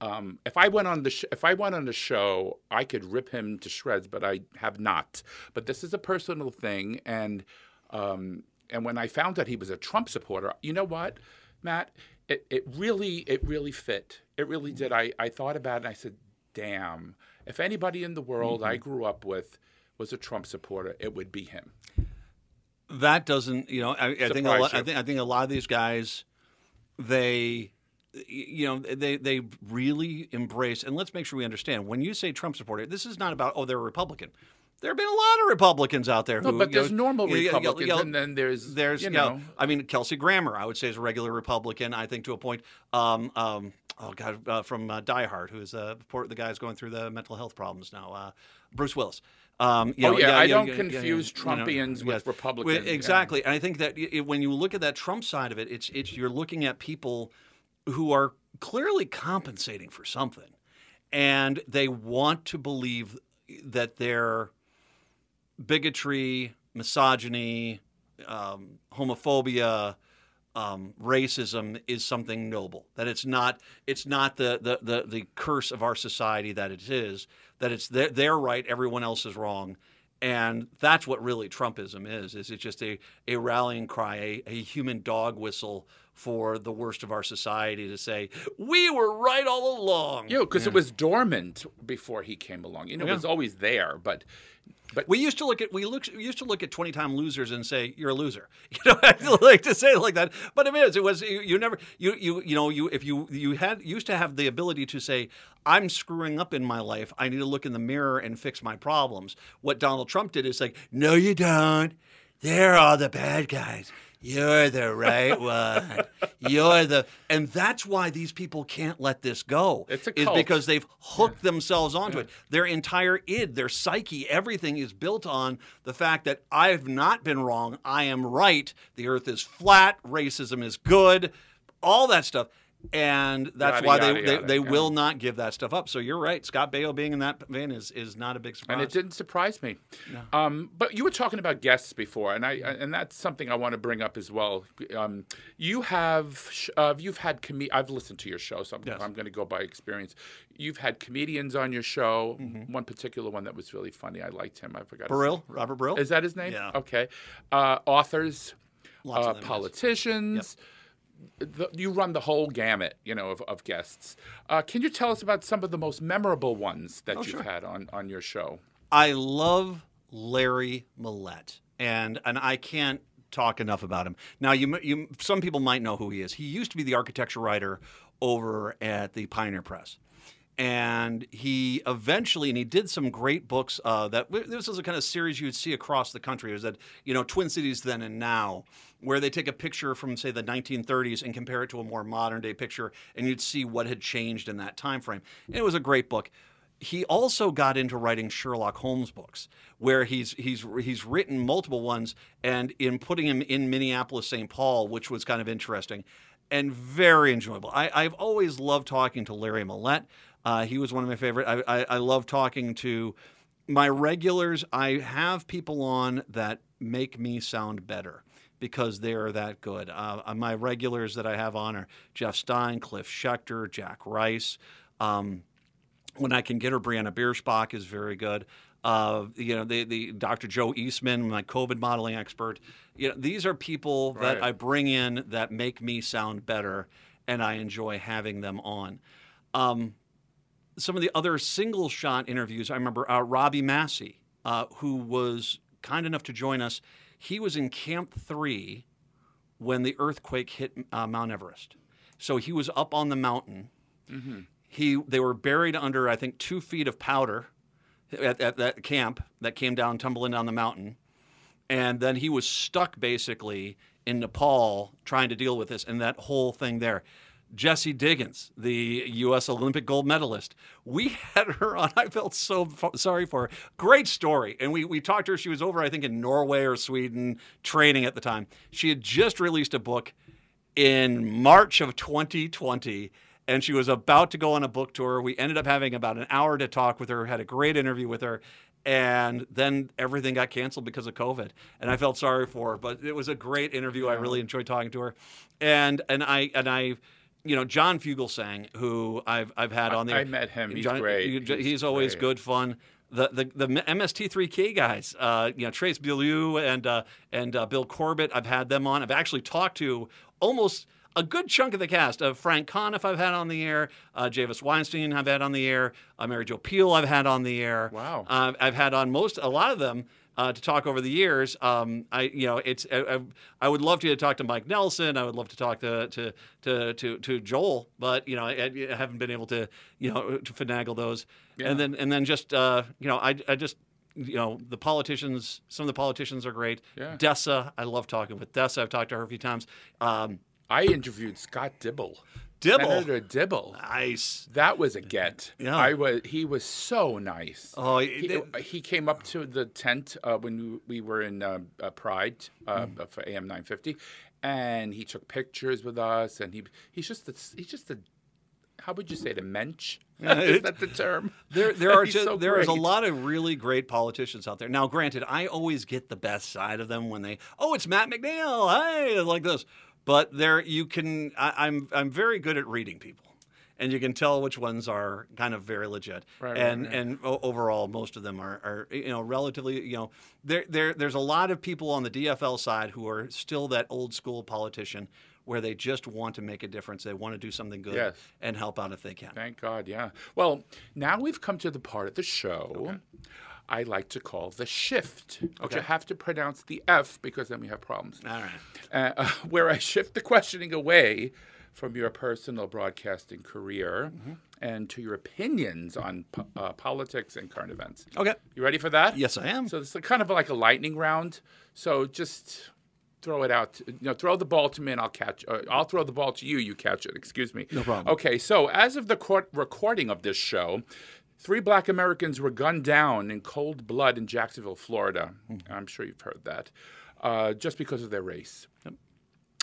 Um, if I went on the sh- if I went on the show, I could rip him to shreds, but I have not. But this is a personal thing, and um, and when I found out he was a Trump supporter, you know what, Matt, it, it really it really fit. It really did. I, I thought about it and I said, damn, if anybody in the world mm-hmm. I grew up with was a Trump supporter, it would be him. That doesn't, you know, I, I think a lot, I think I think a lot of these guys, they you know they they really embrace and let's make sure we understand when you say Trump supporter this is not about oh they're a Republican there have been a lot of Republicans out there. Who, no, but there's know, normal Republicans, you know, and then there's there's you know, know, I mean Kelsey Grammer, I would say is a regular Republican. I think to a point. Um, um, oh God, uh, from uh, Die Hard, who's uh, the guy's going through the mental health problems now. Uh, Bruce Willis. Um, oh know, yeah, yeah, I don't confuse Trumpians you know, with. Republicans. Exactly, and I think that it, when you look at that Trump side of it, it's it's you're looking at people who are clearly compensating for something, and they want to believe that they're bigotry, misogyny, um, homophobia, um, racism is something noble. That it's not it's not the, the, the the curse of our society that it is. That it's they're, they're right, everyone else is wrong, and that's what really Trumpism is. Is it's just a a rallying cry, a, a human dog whistle for the worst of our society to say we were right all along. Yeah, because yeah. it was dormant before he came along. You know, yeah. it was always there, but but we used to look at we look we used to look at twenty time losers and say you're a loser. You know, I like to say it like that, but it is. It was you, you, never you you you know you if you you had used to have the ability to say I'm screwing up in my life. I need to look in the mirror and fix my problems. What Donald Trump did is like, no, you don't. They're all the bad guys. You're the right one. You're the, and that's why these people can't let this go. It's a cult. Is because they've hooked yeah. themselves onto yeah. it. Their entire id, their psyche, everything is built on the fact that I've not been wrong. I am right. The Earth is flat. Racism is good. All that stuff and that's yada, why yada, they, yada, they, they will not give that stuff up. So you're right. Scott Baio being in that vein is, is not a big surprise. And it didn't surprise me. No. Um, but you were talking about guests before, and I and that's something I want to bring up as well. Um, you have uh, you've had com- I've listened to your show, so I'm, yes. I'm going to go by experience. You've had comedians on your show. Mm-hmm. One particular one that was really funny. I liked him. I forgot. Brill, Robert Brill. Is that his name? Yeah. Okay. Uh, authors, uh, politicians. Yep the, you run the whole gamut, you know, of, of guests. Uh, can you tell us about some of the most memorable ones that oh, you've sure. had on, on your show? I love Larry Millett, and and I can't talk enough about him. Now, you you some people might know who he is. He used to be the architecture writer over at the Pioneer Press and he eventually and he did some great books uh, that this was a kind of series you would see across the country. Was that you know Twin Cities then and now, where they take a picture from say the 1930s and compare it to a more modern day picture, and you'd see what had changed in that time frame. And it was a great book. He also got into writing Sherlock Holmes books, where he's he's he's written multiple ones, and in putting him in Minneapolis, St. Paul, which was kind of interesting and very enjoyable. I, I've always loved talking to Larry Millett. Uh, he was one of my favorite. I, I, I love talking to my regulars. I have people on that make me sound better because they're that good. Uh, uh, my regulars that I have on are Jeff Stein, Cliff Schecter, Jack Rice. Um, when I can get her, Briana Bierschbach is very good. Uh, you know, the, the Dr. Joe Eastman, my COVID modeling expert. You know, these are people right. that I bring in that make me sound better, and I enjoy having them on. Um, some of the other single shot interviews, I remember uh, Robbie Massey, uh, who was kind enough to join us. He was in Camp 3 when the earthquake hit uh, Mount Everest. So he was up on the mountain. Mm-hmm. He, they were buried under, I think, two feet of powder. at, at that camp that came down tumbling down the mountain, and then he was stuck basically in Nepal trying to deal with this and that whole thing there. Jessie Diggins, the U.S. Olympic gold medalist. We had her on. I felt so f- sorry for her. Great story. And we, we talked to her. She was over, I think, in Norway or Sweden training at the time. She had just released a book in March of 2020 and she was about to go on a book tour. We ended up having about an hour to talk with her, had a great interview with her, and then everything got canceled because of COVID. And I felt sorry for her, but it was a great interview. I really enjoyed talking to her. And and I and I you know John Fugelsang, who I've I've had on there. I met him. He's John, great. He's, He's always great. good fun. The, the the MST3K guys, uh, you know Trace Beaulieu and uh, and uh, Bill Corbett. I've had them on. I've actually talked to almost a good chunk of the cast. Uh, Frank Conniff I've had on the air. Uh, J. Elvis Weinstein I've had on the air. Uh, Mary Jo Pehl I've had on the air. Wow. Uh, I've had on most a lot of them. Uh, to talk over the years, um, I you know it's I, I, I would love to talk to Mike Nelson. I would love to talk to to to to, to Joel, but you know I, I haven't been able to you know to finagle those. And then and then just uh, you know I I just you know the politicians. Some of the politicians are great. Yeah. Dessa, I love talking with Dessa. I've talked to her a few times. Um, I interviewed Scott Dibble. Dibble, Senator Dibble. nice. That was a get. Yeah. I was. He was so nice. Oh, He, they- he came up to the tent uh, when we were in uh, uh, Pride uh, Hmm. for AM 950, and he took pictures with us. And he he's just a, he's just a how would you say the mensch? Is that the term? There, there are just, so there is a lot of really great politicians out there. Now, granted, I always get the best side of them when they, oh, it's Matt McNeil, hey, like this. But there, you can. I, I'm, I'm very good at reading people, and you can tell which ones are kind of very legit. Right, right, and right. and overall, most of them are, are, you know, relatively, you know, there, there, there's a lot of people on the DFL side who are still that old school politician. Where they just want to make a difference, they want to do something good Yes. and help out if they can. Thank God, yeah. Well, now we've come to the part of the show I like to call the shift, which I have to pronounce the F because then we have problems. All right. uh, uh, where I shift the questioning away from your personal broadcasting career Mm-hmm. and to your opinions on po- uh, politics and current events. Okay. You ready for that? Yes, I am. So it's kind of like a lightning round. So just throw it out. You know, throw the ball to me, and I'll catch. Uh, I'll throw the ball to you. You catch it. Excuse me. No problem. Okay. So as of the court recording of this show. Three black Americans were gunned down in cold blood in Jacksonville, Florida. Mm-hmm. I'm sure you've heard that, uh, just because of their race.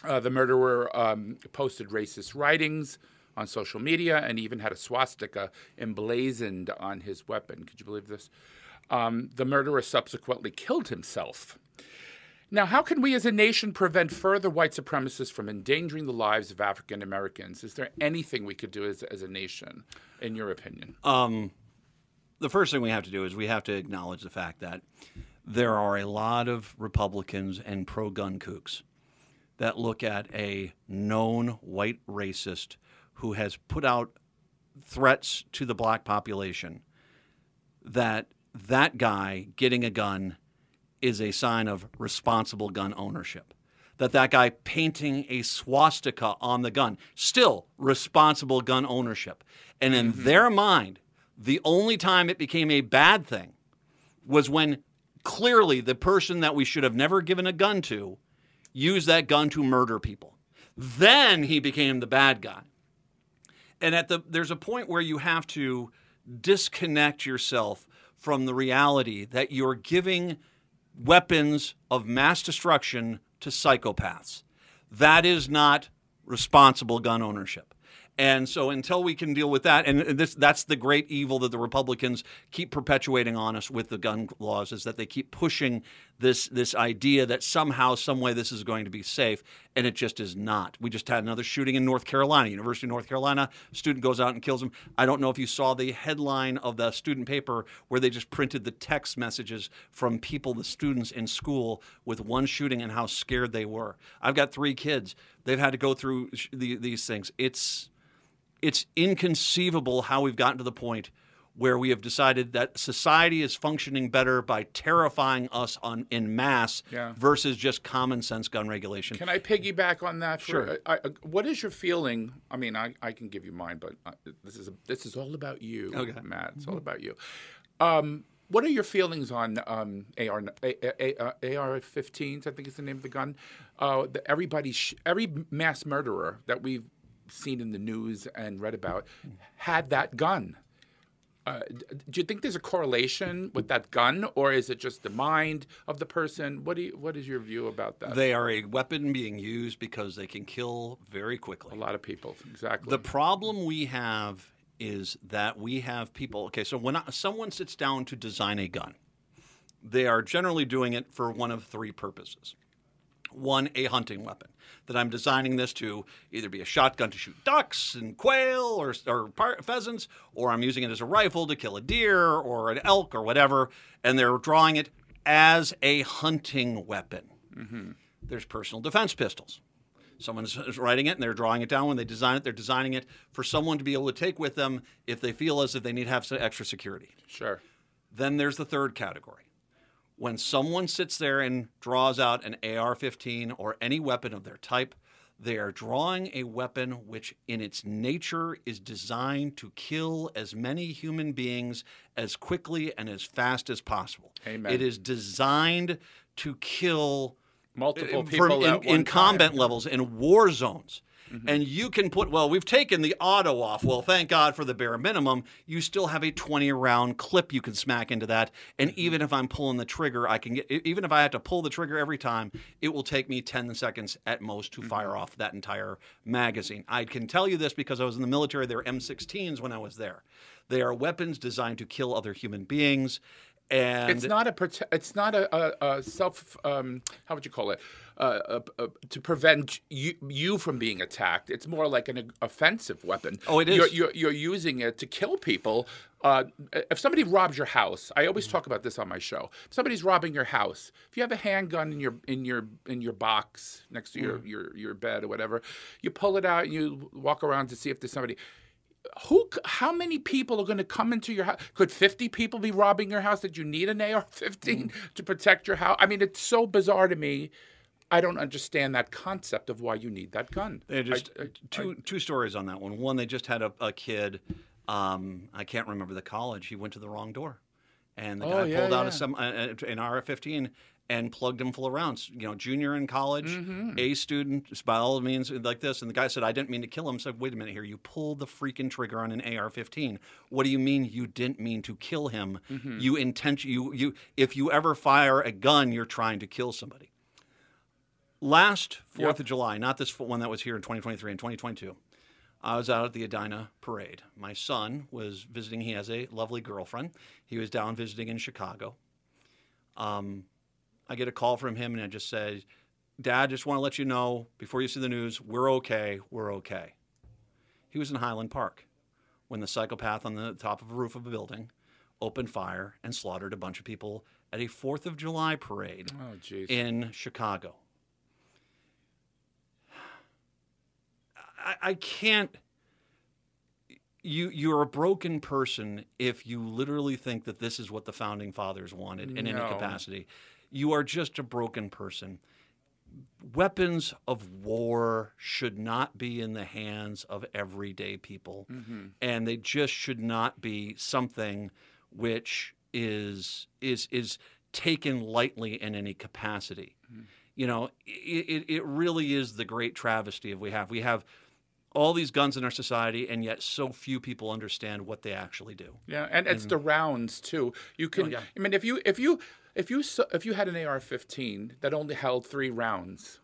Uh, the murderer um, posted racist writings on social media and even had a swastika emblazoned on his weapon. Could you believe this? Um, the murderer subsequently killed himself. Now, how can we as a nation prevent further white supremacists from endangering the lives of African Americans? Is there anything we could do as, as a nation, in your opinion? Um, the first thing we have to do is we have to acknowledge the fact that there are a lot of Republicans and pro gun kooks that look at a known white racist who has put out threats to the black population that that guy getting a gun is a sign of responsible gun ownership. That that guy painting a swastika on the gun, still responsible gun ownership. And in mm-hmm. their mind, the only time it became a bad thing was when clearly the person that we should have never given a gun to used that gun to murder people. Then he became the bad guy. And at the there's a point where you have to disconnect yourself from the reality that you're giving weapons of mass destruction to psychopaths. That is not responsible gun ownership. And so until we can deal with that, and this that's the great evil that the Republicans keep perpetuating on us with the gun laws is that they keep pushing this this idea that somehow, some way this is going to be safe, and it just is not. We just had another shooting in North Carolina, University of North Carolina. Student goes out and kills him. I don't know if you saw the headline of the student paper where they just printed the text messages from people, the students in school, with one shooting and how scared they were. I've got three kids. They've had to go through sh- the, these things. It's it's inconceivable how we've gotten to the point where we have decided that society is functioning better by terrifying us on in mass Yeah. versus just common sense gun regulation. Can I piggyback on that? For, Sure. I, I, what is your feeling? I mean, I, I can give you mine, but uh, this is a, this is all about you, Okay. Matt. It's all about you. Um, what are your feelings on um, AR AR 15s? I think is the name of the gun. Uh, the, everybody, sh- every mass murderer that we've seen in the news and read about had that gun. Uh, do you think there's a correlation with that gun, or is it just the mind of the person? What do you, what is your view about that? They are a weapon being used because they can kill very quickly. A lot of people, exactly. The problem we have is that we have people. Okay, so when someone sits down to design a gun, they are generally doing it for one of three purposes one a hunting weapon. That I'm designing this to either be a shotgun to shoot ducks and quail or, or pheasants, or I'm using it as a rifle to kill a deer or an elk or whatever, and they're drawing it as a hunting weapon. Mm-hmm. There's personal defense pistols. Someone's writing it and they're drawing it down. When they design it, they're designing it for someone to be able to take with them if they feel as if they need to have some extra security. Sure. Then there's the third category when someone sits there and draws out an AR 15 or any weapon of their type, they are drawing a weapon which, in its nature, is designed to kill as many human beings as quickly and as fast as possible. Amen. It is designed to kill multiple people in, in combat levels in war zones. Mm-hmm. And you can put, well, we've taken the auto off. Well, thank God for the bare minimum. You still have a 20 round clip you can smack into that. And mm-hmm. even if I'm pulling the trigger, I can get, even if I have to pull the trigger every time, it will take me 10 seconds at most to mm-hmm. fire off that entire magazine. I can tell you this because I was in the military. There were M16s when I was there. They are weapons designed to kill other human beings. And it's not a prote- it's not a, a, a self um, how would you call it uh, uh, to prevent you, you from being attacked. It's more like an offensive weapon. Oh, it is. You're, you're, you're using it to kill people. Uh, if somebody robs your house, I always talk about this on my show. If somebody's robbing your house, if you have a handgun in your in your in your box next to your mm. your your bed or whatever, you pull it out and you walk around to see if there's somebody who how many people are going to come into your house could 50 people be robbing your house that you need an ar-15 mm. to protect your house i mean it's so bizarre to me i don't understand that concept of why you need that gun they just I, I, two I, two stories on that one one they just had a, a kid um, i can't remember the college he went to the wrong door and the oh, guy yeah, pulled out yeah. a some uh, an AR-15 and plugged him full of rounds. You know, junior in college, mm-hmm. A student, by all means, like this. And the guy said, I didn't mean to kill him. said, wait a minute here. You pulled the freaking trigger on an AR 15. What do you mean you didn't mean to kill him? Mm-hmm. You intent, you, you, if you ever fire a gun, you're trying to kill somebody. Last 4th yep. of July, not this one that was here in 2023 and 2022. I was out at the Edina parade. My son was visiting. He has a lovely girlfriend. He was down visiting in Chicago. Um, I get a call from him and I just say, Dad, just want to let you know before you see the news, we're okay, we're okay. He was in Highland Park when the psychopath on the top of a roof of a building opened fire and slaughtered a bunch of people at a 4th of July parade oh, in Chicago. I, I can't. You, you're a broken person if you literally think that this is what the founding fathers wanted in no. any capacity you are just a broken person. Weapons of war should not be in the hands of everyday people, mm-hmm. and they just should not be something which is is is taken lightly in any capacity. Mm-hmm. You know, it, it really is the great travesty of we have. We have all these guns in our society, and yet so few people understand what they actually do. Yeah, and it's mm-hmm. the rounds too. You can, oh, yeah. I mean, if you if you if you if you had an AR-15 that only held three rounds,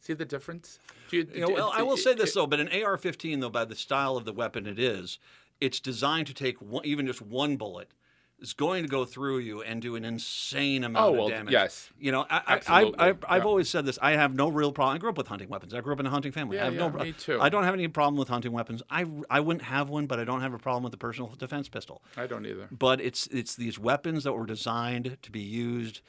see the difference? You, you know, well, I will say this though, but an AR-15 though, by the style of the weapon it is, it's designed to take one, even just one bullet is going to go through you and do an insane oh, amount oh, well, of damage. Yes, you know, I, I, I, have yeah. always said this. I have no real problem. I grew up with hunting weapons. I grew up in a hunting family. Yeah, I have yeah, no, me too. I don't have any problem with hunting weapons. I, I wouldn't have one, but I don't have a problem with the personal defense pistol. I don't either. But it's it's these weapons that were designed to be used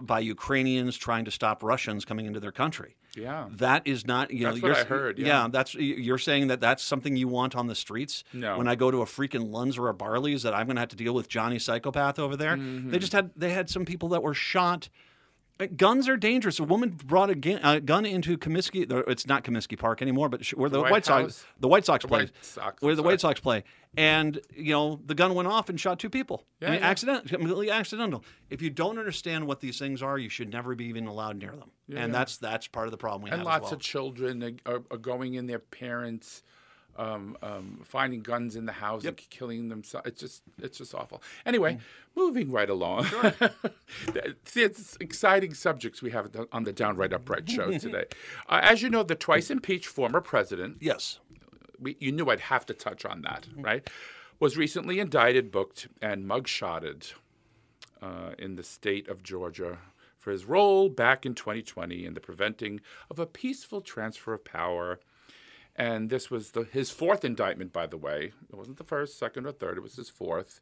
by Ukrainians trying to stop Russians coming into their country. Yeah, that is not. You that's know, what I heard. Yeah. yeah. that's you're saying that that's something you want on the streets. No, when I go to a freaking Lund's or a Byerly's, that I'm going to have to deal with Johnny Psychopath over there. Mm-hmm. They just had they had some people that were shot Uh, guns are dangerous. A woman brought a gun, a uh, gun into Comiskey. It's not Comiskey Park anymore, but sh- where the, White White, House? Sox, the White Sox The play, White Sox, where the. White Sox play, and you know the gun went off and shot two people. Yeah, I mean, yeah. accident, completely accidental. If you don't understand what these things are, you should never be even allowed near them. and that's that's part of the problem we and have. lots as well. of children are, are going in their parents um, um, finding guns in the house and killing themselves it's just it's just awful anyway Mm. moving right along See, it's exciting subjects we have on the downright upright show today uh, as you know the twice impeached former president yes. we, you knew I'd have to touch on that, Mm-hmm. right? Was recently indicted, booked, and mugshotted uh, in the state of Georgia for his role back in 2020 in the preventing of a peaceful transfer of power. And this was the, his fourth indictment, by the way. It wasn't the first, second, or third. It was his fourth.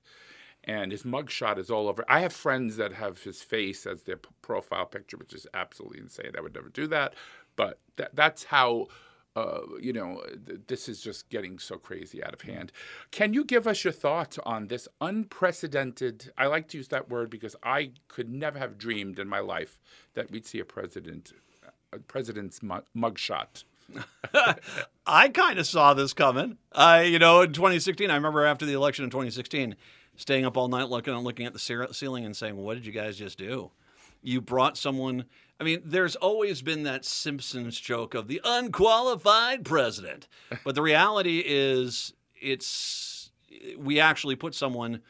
And his mugshot is all over. I have friends that have his face as their p- profile picture, which is absolutely insane. I would never do that. But that, that's how uh, you know, th- this is just getting so crazy out of hand. Can you give us your thoughts on this unprecedented? I like to use that word because I could never have dreamed in my life that we'd see a president, a president's mu- mugshot. I kind of saw this coming. I, you know, in 2016, I remember after the election in 2016, staying up all night looking and looking at the ceiling and saying, "What did you guys just do? You brought someone." I mean, there's always been that Simpsons joke of the unqualified president, but the reality is, it's we actually put someone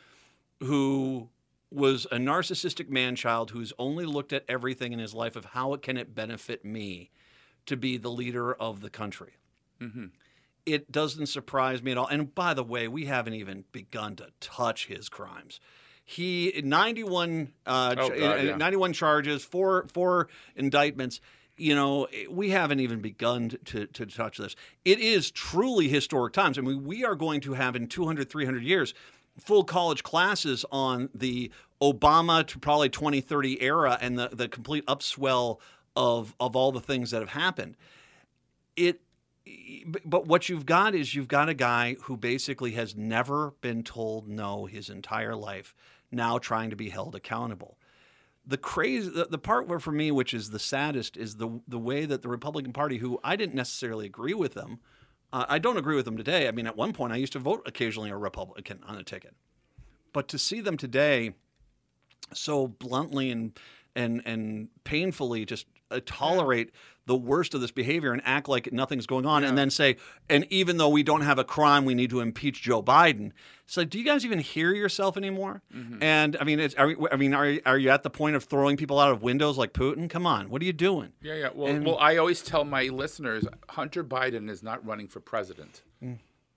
who was a narcissistic man child who's only looked at everything in his life of how can it benefit me to be the leader of the country it doesn't surprise me at all. And by the way, we haven't even begun to touch his crimes. He 91 uh, Oh, God, yeah. 91 charges, four four indictments. You know, we haven't even begun to, to touch this. It is truly historic times. I mean, we are going to have in 200, 300 years full college classes on the Obama to probably 2030 era and the, the complete upswell of, of all the things that have happened. It but what you've got is you've got a guy who basically has never been told no his entire life, now trying to be held accountable. The crazy, the, the part where for me, which is the saddest, is the the way that the Republican Party, who I didn't necessarily agree with them, uh, I don't agree with them today. I mean, at one point, I used to vote occasionally a Republican on a ticket, but to see them today so bluntly and and and painfully just uh, tolerate the worst of this behavior and act like nothing's going on and then say and even though we don't have a crime we need to impeach Joe Biden. So, do you guys even hear yourself anymore? And I mean it's are, I mean are, are you at the point of throwing people out of windows like Putin? Come on. What are you doing? Yeah, yeah. Well, well, I always tell my listeners Hunter Biden is not running for president.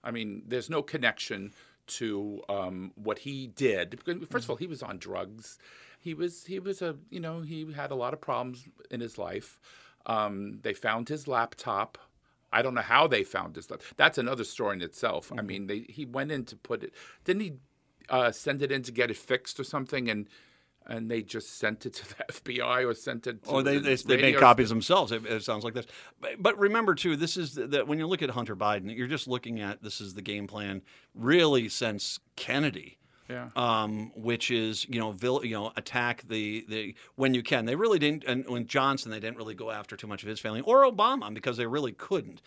I mean, there's no connection to um, what he did. Because First of all, he was on drugs. He was he was a you know he had a lot of problems in his life. Um, they found his laptop. I don't know how they found his laptop. That's another story in itself. I mean, they he went in to put it. Didn't he uh, send it in to get it fixed or something? And and they just sent it to the FBI or sent it. To Or they, the they, they made copies themselves. It, it sounds like this. But, but remember, too, this is the, when you look at Hunter Biden, you're just looking at this is the game plan really since Kennedy. Yeah. Um, which is you know vil, you know attack the the when you can. They really didn't, and when Johnson they didn't really go after too much of his family or Obama because they really couldn't.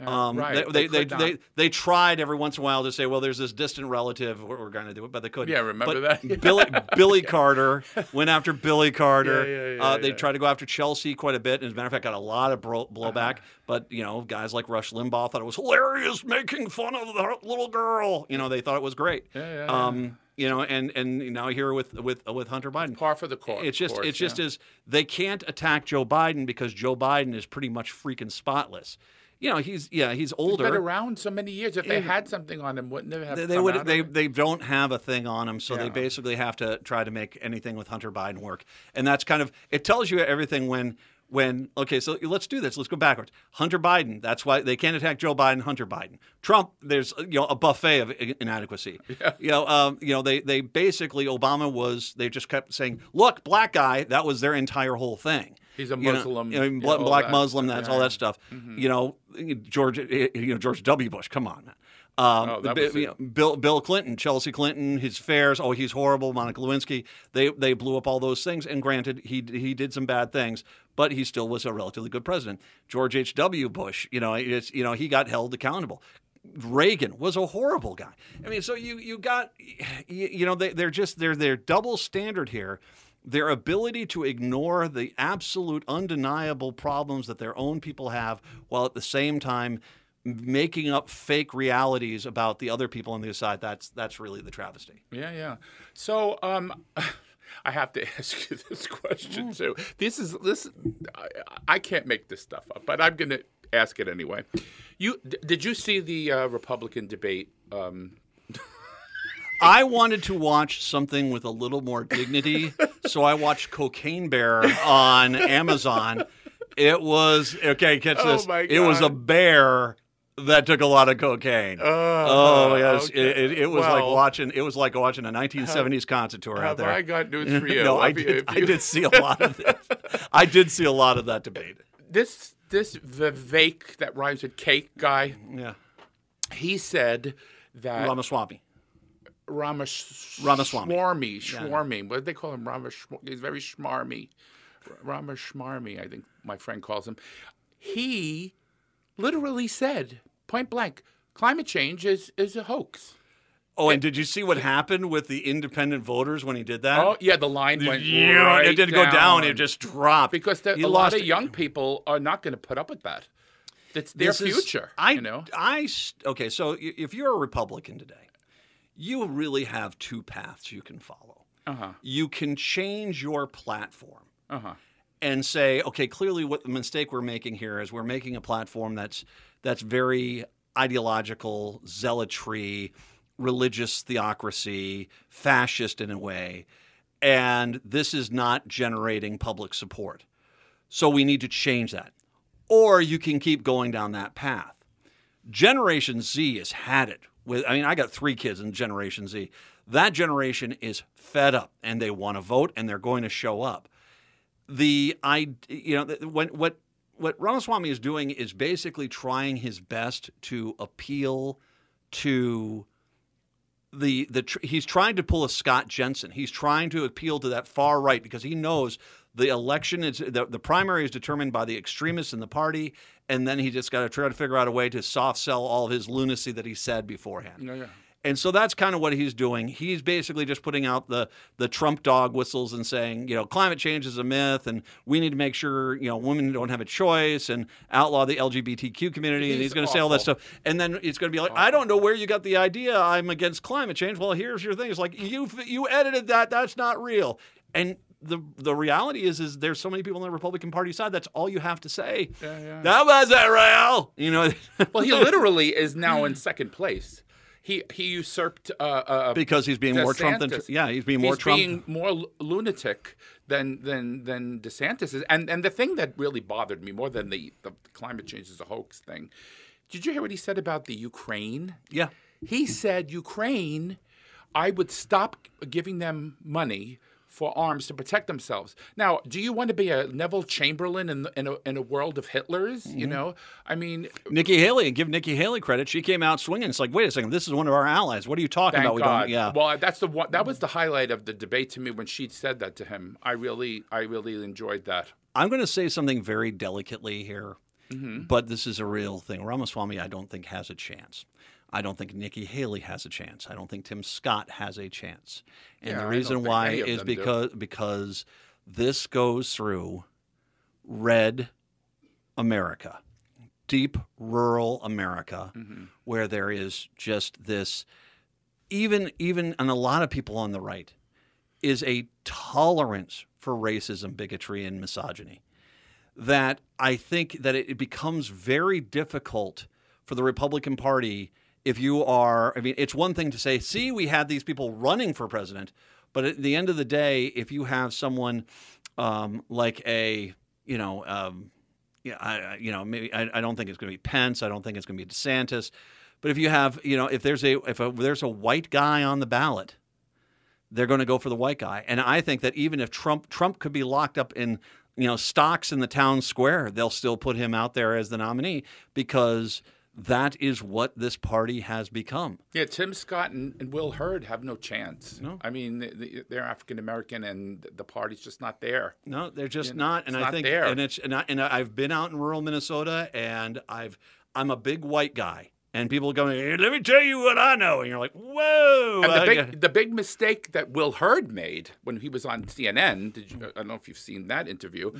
Um, right. They, They they, they, they, they tried every once in a while to say, well, there's this distant relative, we're, we're going to do it, but they couldn't. Yeah, remember But that? Billy, Billy Carter went after Billy Carter. Yeah, yeah, uh, they tried to go after Chelsea quite a bit. and As a matter of fact, got a lot of bro- blowback. But, you know, guys like Rush Limbaugh thought it was hilarious making fun of the little girl. You know, they thought it was great. Yeah, yeah, yeah. Um, you know, and and now here with with uh, with Hunter Biden. par for the course. It's just course, it's just yeah. is they can't attack Joe Biden because Joe Biden is pretty much freaking spotless. You know, he's yeah, he's He's older. been around so many years. If they had something on him, wouldn't they have? they, they would they they don't have a thing on him, so they basically have to try to make anything with Hunter Biden work. And that's kind of it tells you everything when when okay, so let's do this. Let's go backwards. Hunter Biden. That's why they can't attack Joe Biden. Hunter Biden. Trump. There's you know a buffet of i- inadequacy. You know um, you know they they basically Obama was they just kept saying look black guy that was their entire whole thing. He's a You know, Muslim, you know, yeah, bla- all black that Muslim. That's yeah. all that stuff. Mm-hmm. You know, George, eh, eh, you know George W. Bush. Come on, man. Um, Oh, you know, Bill Bill Clinton, Chelsea Clinton, his affairs. Oh, he's horrible. Monica Lewinsky. They they blew up all those things. And granted, he he did some bad things, but he still was a relatively good president. George H. W. Bush. You know, it's you know he got held accountable. Reagan was a horrible guy. I mean, so you you got you, you know they, they're just they're they're double standard here. Their ability to ignore the absolute undeniable problems that their own people have, while at the same time making up fake realities about the other people on the other side. That's that's really the travesty. Yeah, yeah. So, um, I have to ask you this question too. This is this. I, I can't make this stuff up, but I'm going to ask it anyway. You d- did you see the uh, Republican debate? Um, I wanted to watch something with a little more dignity, so I watched Cocaine Bear on Amazon. It was okay. Catch Oh this. It was a bear that took a lot of cocaine. Uh, oh yes, okay. it, it, it was like watching. It was like watching a 1970s concert tour out there. I got news for you? no, I If you- did. I did see a lot of it. I did see a lot of that debate. This this Vivek that rhymes with cake guy. Yeah, He said that Ramaswamy. Ramash- Ramaswamy. Schwarmy, Schwarmy. What do they call him? Ramash. He's very schmarmy. Ramashmarmy, I think my friend calls him. He literally said, point blank, climate change is is a hoax. Oh, and did you see what happened with the independent voters when he did that? Oh yeah, the line went yeah, right it didn't go down. It just dropped because the, a lot of it. young people are not going to put up with that. It's their This is- future. I, you know. I okay. So if you're a Republican today, you really have two paths you can follow. Uh huh. You can change your platform Uh huh. And say, okay, clearly what the mistake we're making here is we're making a platform that's that's very ideological, zealotry, religious theocracy, fascist in a way, and this is not generating public support. So we need to change that. Or you can keep going down that path. Generation Z has had it with I mean I got 3 kids in Generation Z. That generation is fed up and they want to vote and they're going to show up the I you know when what what Ramaswamy is doing is basically trying his best to appeal to the the tr- he's trying to pull a Scott Jensen. He's trying to appeal to that far right because he knows the election is the, the primary is determined by the extremists in the party, and then he just got to try to figure out a way to soft sell all of his lunacy that he said beforehand. Yeah, yeah. And so that's kind of what he's doing. He's basically just putting out the the Trump dog whistles and saying, you know, climate change is a myth, and we need to make sure you know women don't have a choice, and outlaw the LGBTQ community. and He's he's going to say all that stuff, and then it's going to be like, I don't know where you got the idea. I'm against climate change. Well, here's your thing. It's like you you edited that. That's not real. And the the reality is is there's so many people on the Republican Party side. That's all you have to say. Yeah, yeah. That wasn't real. You know. Well, he literally is now in second place. He he usurped uh, uh, because he's being more Trump than DeSantis. yeah, he's being more he's Trump. being more lunatic than than than DeSantis is. And and the thing that really bothered me more than the the climate change is a hoax thing. Did you hear what he said about the Ukraine? yeah. He said Ukraine, I would stop giving them money for arms to protect themselves. Now, do you want to be a Neville Chamberlain in, in, a, in a world of Hitlers? You Mm-hmm. know, I mean, Nikki Haley, and give Nikki Haley credit. She came out swinging. It's like, wait a second, this is one of our allies. What are you talking about? We God. Yeah. Well, that's the one. That was the highlight of the debate to me when she said that to him. I really, I really enjoyed that. I'm going to say something very delicately here, Mm-hmm. but this is a real thing. Ramaswamy, I don't think has a chance. I don't think Nikki Haley has a chance. I don't think Tim Scott has a chance. And Yeah, the reason why is them do. because because this goes through red America, deep rural America, Mm-hmm. where there is just this even even and a lot of people on the right is a tolerance for racism, bigotry, and misogyny. That I think that it becomes very difficult for the Republican Party if you are. I mean, it's one thing to say, "See, we had these people running for president," but at the end of the day, if you have someone um, like a, you know, um, yeah, I, you know, maybe I, I don't think it's going to be Pence. I don't think it's going to be DeSantis. But if you have, you know, if there's a if a, there's a white guy on the ballot, they're going to go for the white guy. And I think that even if Trump Trump could be locked up in you know stocks in the town square, they'll still put him out there as the nominee because that is what this party has become. Yeah, Tim Scott and, and Will Hurd have no chance. No, I mean they, they're African American, and the party's just not there. No, they're just not. And I not think, there. and it's and, I, and I've been out in rural Minnesota, and I've I'm a big white guy, and people going, hey, "Let me tell you what I know," and you're like, "Whoa!" And the big, the big mistake that Will Hurd made when he was on CNN, did you, I don't know if you've seen that interview.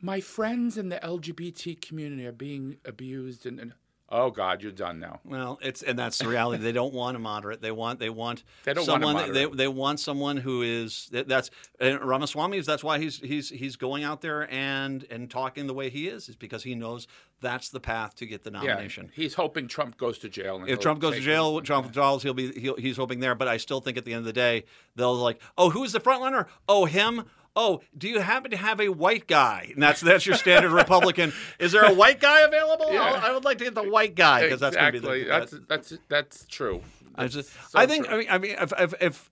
My friends in the LGBT community are being abused, and, and oh God, you're done now. Well, it's and that's the reality. they don't want a moderate. They want they want They don't want a someone. They, moderate. they want someone who is that- that's and Ramaswamy. is That's why he's he's he's going out there and and talking the way he is. Is because he knows that's the path to get the Yeah, nomination. he's hoping Trump goes to jail. and If Trump goes to jail, Trump withdrawals, he'll be he'll, he's hoping there. But I still think at the end of the day, they'll like, oh, who's the front runner? Oh, him. Oh, do you happen to have a white guy? And that's that's your standard Republican. Is there a white guy available? Yeah. I'll- would like to get the white guy because that's going to exactly. be the that's that's that's true. I, That's just, so I think. true. I mean, I mean, if, if, if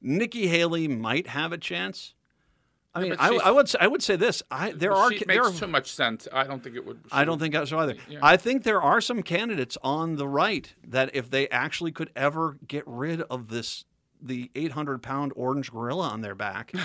Nikki Haley might have a chance, I mean, I, I would. say- I would say this. I there are. makes there are too much sense. I don't think it would. I don't think so either. Yeah. I think there are some candidates on the right that if they actually could ever get rid of this the 800 pound orange gorilla on their back.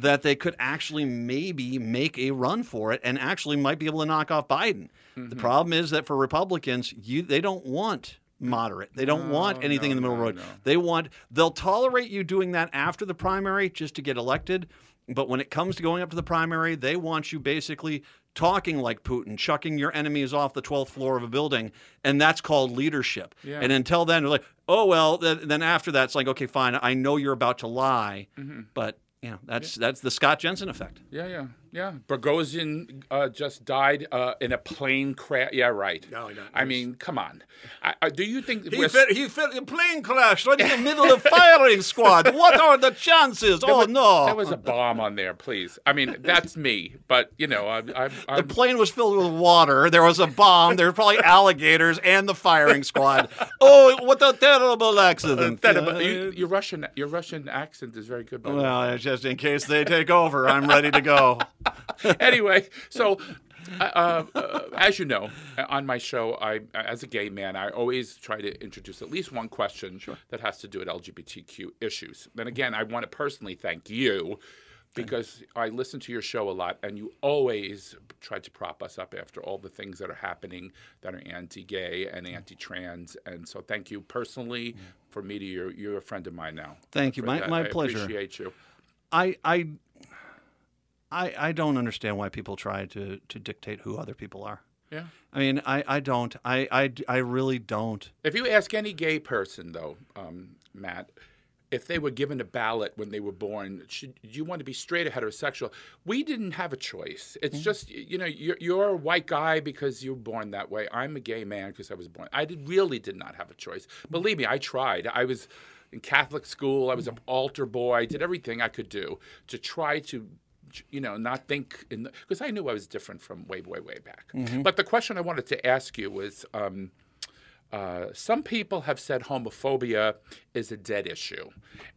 that they could actually maybe make a run for it and actually might be able to knock off Biden. Mm-hmm. The problem is that for Republicans, you they don't want moderate. They don't want No, anything in the no, middle no, road. no. They want they'll tolerate you doing that after the primary just to get elected. But when it comes to going up to the primary, they want you basically talking like Putin, chucking your enemies off the 12th floor of a building, and that's called leadership. Yeah. And until then, they're like, oh well. Then, then after that, it's like, okay, fine. I know you're about to lie, Mm-hmm. but you know that's that's the Scott Jensen effect. Yeah, yeah, yeah. Prigozhin uh, just died uh, in a plane crash. Yeah, right. No, no, I mean, come on. I, I, do you think He fell, he fell in a plane crash right in the middle of firing squad. What are the chances? There Oh was- no! There was a bomb on there, please. I mean, that's me. But you know, I, I, The I'm, plane was filled with water. There was a bomb. There were probably alligators and the firing squad. Oh, what a terrible accident! that, but you, your Russian, your Russian accent is very good. Way. well, just in case they take over, I'm ready to go. anyway, so uh, uh, as you know, on my show, I, as a gay man, I always try to introduce at least one question that has to do with LGBTQ issues. And again, I want to personally thank you because I listen to your show a lot, and you always try to prop us up after all the things that are happening that are anti-gay and anti-trans. And so, thank you personally for media. You're, you're a friend of mine now. Thank you. My- that, my I pleasure. Appreciate you. I, I, I, I don't understand why people try to to dictate who other people are. Yeah. I mean, I, I don't. I, I, I really don't. If you ask any gay person, though, um, Matt, if they were given a ballot when they were born, should do you want to be straight or heterosexual? We didn't have a choice. It's just you know you're, you're a white guy because you were born that way. I'm a gay man because I was born. I did, really did not have a choice. Believe me, I tried. I was in Catholic school. I was an altar boy. I did everything I could do to try to you know, not think in because I knew I was different from way, way, way back. But the question I wanted to ask you was. Um, uh, some people have said homophobia is a dead issue,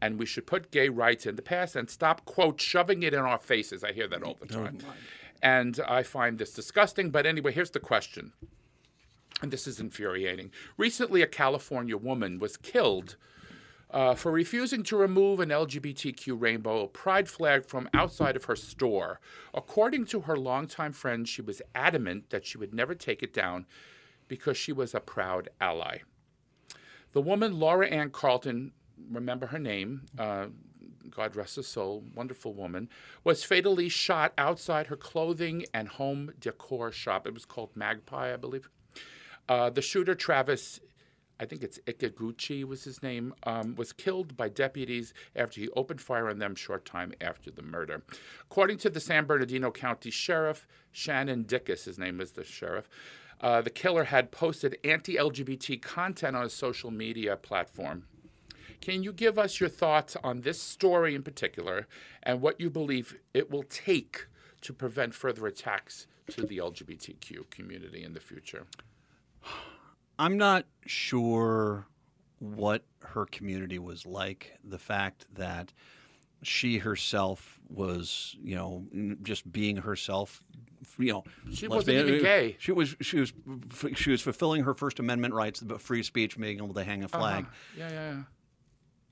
and we should put gay rights in the past and stop, quote, shoving it in our faces. I hear that all the time. And I find this disgusting. But anyway, here's the question, and this is infuriating. Recently, a California woman was killed uh, for refusing to remove an LGBTQ rainbow pride flag from outside of her store. According to her longtime friend, she was adamant that she would never take it down because she was a proud ally. The woman, Laura Ann Carleton, remember her name, uh, God rest her soul, wonderful woman, was fatally shot outside her clothing and home decor shop. It was called Magpie, I believe. Uh, the shooter, Travis, I think it's Ikeguchi was his name, um, was killed by deputies after he opened fire on them short time after the murder. According to the San Bernardino County Sheriff, Shannon Dicus, his name is the sheriff, uh, the killer had posted anti LGBT content on his social media platform. Can you give us your thoughts on this story in particular and what you believe it will take to prevent further attacks to the LGBTQ community in the future? I'm not sure what her community was like. The fact that she herself was, you know, just being herself. You know, She let's wasn't even gay. She was she was she was fulfilling her First Amendment rights, about free speech, being able to hang a flag. Uh-huh. Yeah, yeah, yeah.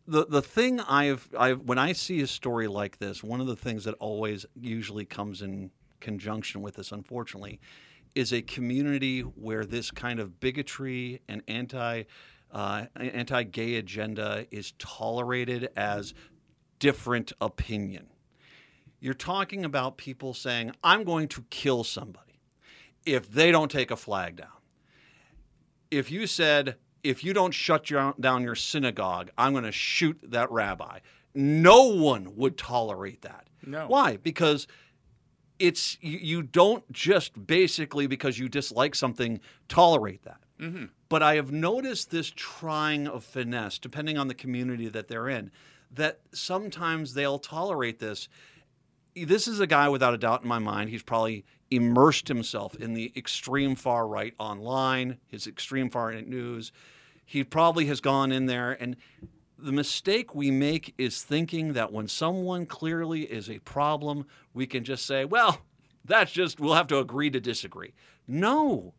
the the thing I've I've when I see a story like this, one of the things that always usually comes in conjunction with this, unfortunately, is a community where this kind of bigotry and anti uh, anti gay agenda is tolerated as different opinion. You're talking about people saying, "I'm going to kill somebody if they don't take a flag down." if you said, if you don't shut your, down your synagogue, I'm going to shoot that rabbi, no one would tolerate that. No. Why? Because it's you, you don't just basically because you dislike something tolerate that. Mm-hmm. But I have noticed this trying of finesse, depending on the community that they're in, that sometimes they'll tolerate this this is a guy without a doubt in my mind. He's probably immersed himself in the extreme far right online, his extreme far right news. He probably has gone in there and the mistake we make is thinking that when someone clearly is a problem, we can just say, well, that's just, we'll have to agree to disagree. No,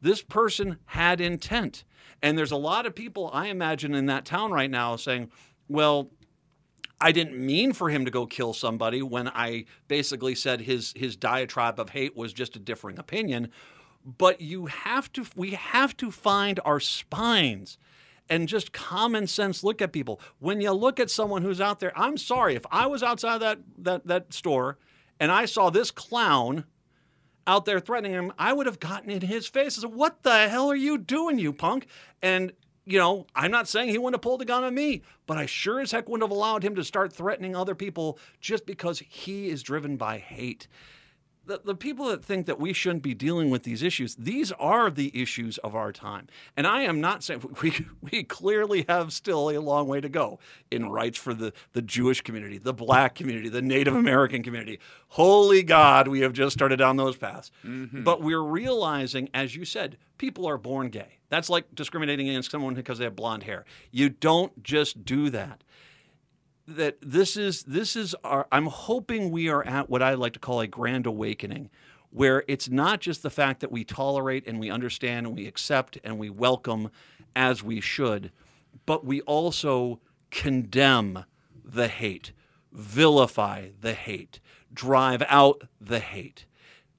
this person had intent. And there's a lot of people, I imagine, in that town right now saying, well, I didn't mean for him to go kill somebody when I basically said his his diatribe of hate was just a differing opinion. But you have to we have to find our spines and just common sense look at people. When you look at someone who's out there, I'm sorry, if I was outside that that, that store and I saw this clown out there threatening him, I would have gotten in his face. I said, What the hell are you doing, you punk? And you know, I'm not saying he wouldn't have pulled a gun on me, but I sure as heck wouldn't have allowed him to start threatening other people just because he is driven by hate. The, the people that think that we shouldn't be dealing with these issues, these are the issues of our time. And I am not saying we, we clearly have still a long way to go in rights for the, the Jewish community, the black community, the Native American community. Holy God, we have just started down those paths. Mm-hmm. But we're realizing, as you said, people are born gay. That's like discriminating against someone because they have blonde hair. You don't just do that that this is this is our I'm hoping we are at what I like to call a grand awakening where it's not just the fact that we tolerate and we understand and we accept and we welcome as we should but we also condemn the hate vilify the hate drive out the hate.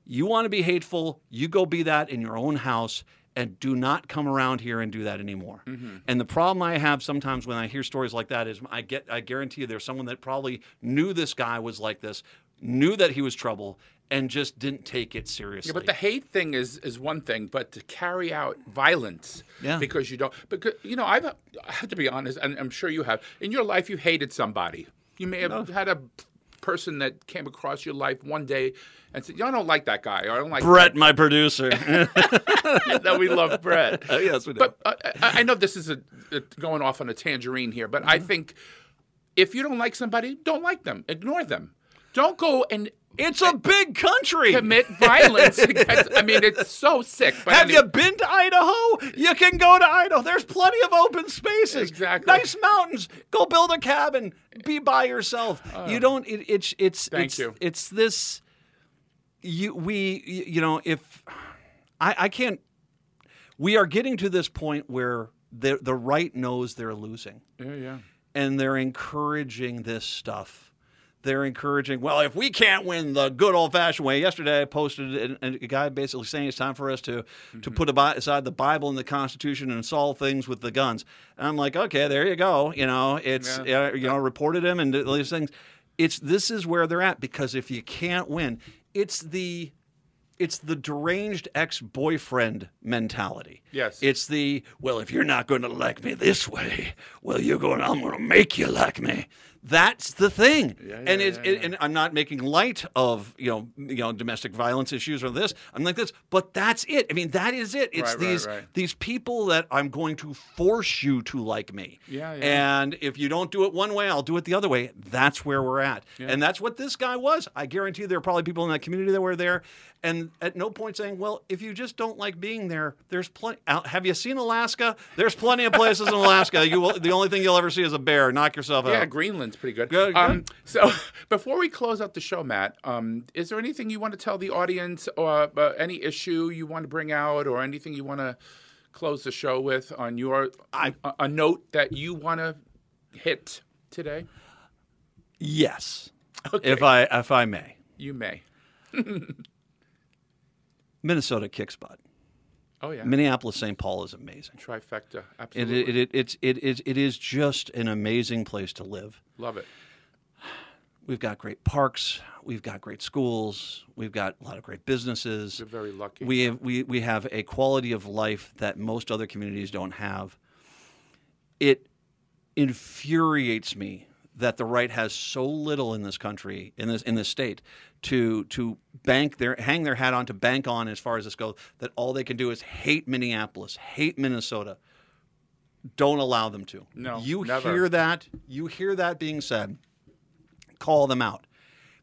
You want to be hateful you go be that in your own house and do not come around here and do that anymore. Mm-hmm. And the problem I have sometimes when I hear stories like that is I get I guarantee you there's someone that probably knew this guy was like this, knew that he was trouble, and just didn't take it seriously. Yeah, but the hate thing is is one thing, but to carry out violence Yeah. because you don't because you know I've I have to be honest, and I'm sure you have in your life you hated somebody. You may have had a person that came across your life one day and said, "Y'all don't like that guy. Or I don't like Brett, my producer. that, that we love Brett." yes, we do. But uh, I I know this is a, a going off on a tangerine here, but Mm-hmm. I think if you don't like somebody, don't like them. Ignore them. Don't go and it's a big country. commit violence. against, I mean, it's so sick. But Have you been to Idaho? You can go to Idaho. There's plenty of open spaces. Exactly. Nice mountains. Go build a cabin. Be by yourself. Uh. you don't. It, it's it's Thank it's you. it's this. You we you know if I I can't. We are getting to this point where the the right knows they're losing Yeah, yeah. and they're encouraging this stuff. They're encouraging, well, if we can't win the good old fashioned way. Yesterday, I posted an- a guy basically saying it's time for us to, to put aside the Bible and the Constitution and solve things with the guns. And I'm like, okay, there you go. You know, it's, uh, you know, reported him and all these things. It's this is where they're at because if you can't win, it's the it's the deranged ex-boyfriend mentality. Yes. It's the well, if you're not going to like me this way, well, you're going. I'm going to make you like me. That's the thing. and it's it, and I'm not making light of you know you know domestic violence issues or this. I'm like this, but that's it. I mean, that is it. It's Right, right, these right. these people that I'm going to force you to like me. Yeah, yeah. And if you don't do it one way, I'll do it the other way. That's where we're at. And that's what this guy was. I guarantee there are probably people in that community that were there. And at no point saying, well, if you just don't like being there, there's plenty. Uh, have you seen Alaska? There's plenty of places in Alaska. You will, the only thing you'll ever see is a bear. Knock yourself out. Yeah. Greenland Ireland's pretty good. Good, Um, good. so before we close out the show, Matt, um, is there anything you want to tell the audience, or uh, any issue you want to bring out, or anything you want to close the show with on your a, a note that you want to hit today? Yes, Okay. if I if I may, You may. Minnesota kicks butt. Oh yeah. Minneapolis St. Paul is amazing. Trifecta. Absolutely. it, it, it's, it, is, it is just an amazing place to live. Love it. We've got great parks. We've got great schools. We've got a lot of great businesses. You're very lucky. We have, we, we have a quality of life that most other communities don't have. It infuriates me that the right has so little in this country, in this in this state, to to bank their hang their hat on to bank on as far as this goes. That all they can do is hate Minneapolis, hate Minnesota. Don't allow them to. No, you never. hear that. You hear that being said. Call them out,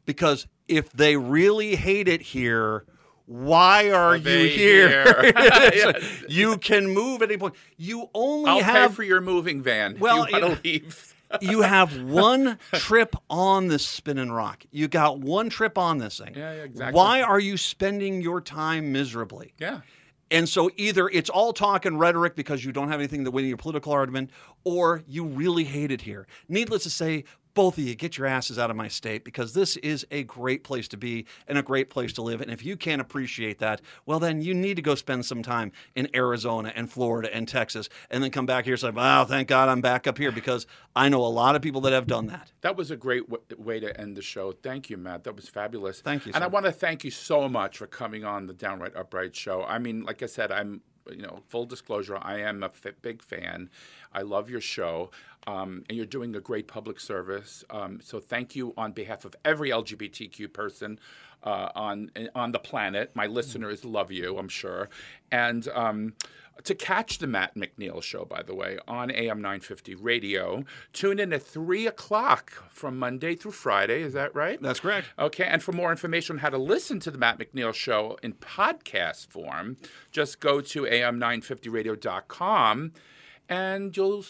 because if they really hate it here. Why are, you here? here? You can move at any point. You only I'll have pay for your moving van. Well, you want to leave. You have one trip on this spinning rock. You got one trip on this thing. Yeah, yeah, exactly. Why are you spending your time miserably? Yeah. And so either it's all talk and rhetoric because you don't have anything to win your political argument, or you really hate it here. Needless to say, both of you get your asses out of my state because this is a great place to be and a great place to live. And if you can't appreciate that, well, then you need to go spend some time in Arizona and Florida and Texas and then come back here and say, wow, thank God I'm back up here because I know a lot of people that have done that. That was a great w- way to end the show. Thank you, Matt. That was fabulous. Thank you, And I want to thank you so much for coming on the Downright Upright show. I mean, like I said, I'm, you know, full disclosure, I am a f- big fan. I love your show, um, and you're doing a great public service. Um, so thank you on behalf of every LGBTQ person uh, on on the planet. My listeners love you, I'm sure, and. Um, to catch the Matt McNeil show, by the way, on AM 950 radio, tune in at 3 o'clock from Monday through Friday. Is that right? That's correct. Okay, and for more information on how to listen to the Matt McNeil Show in podcast form, just go to am950radio.com and you'll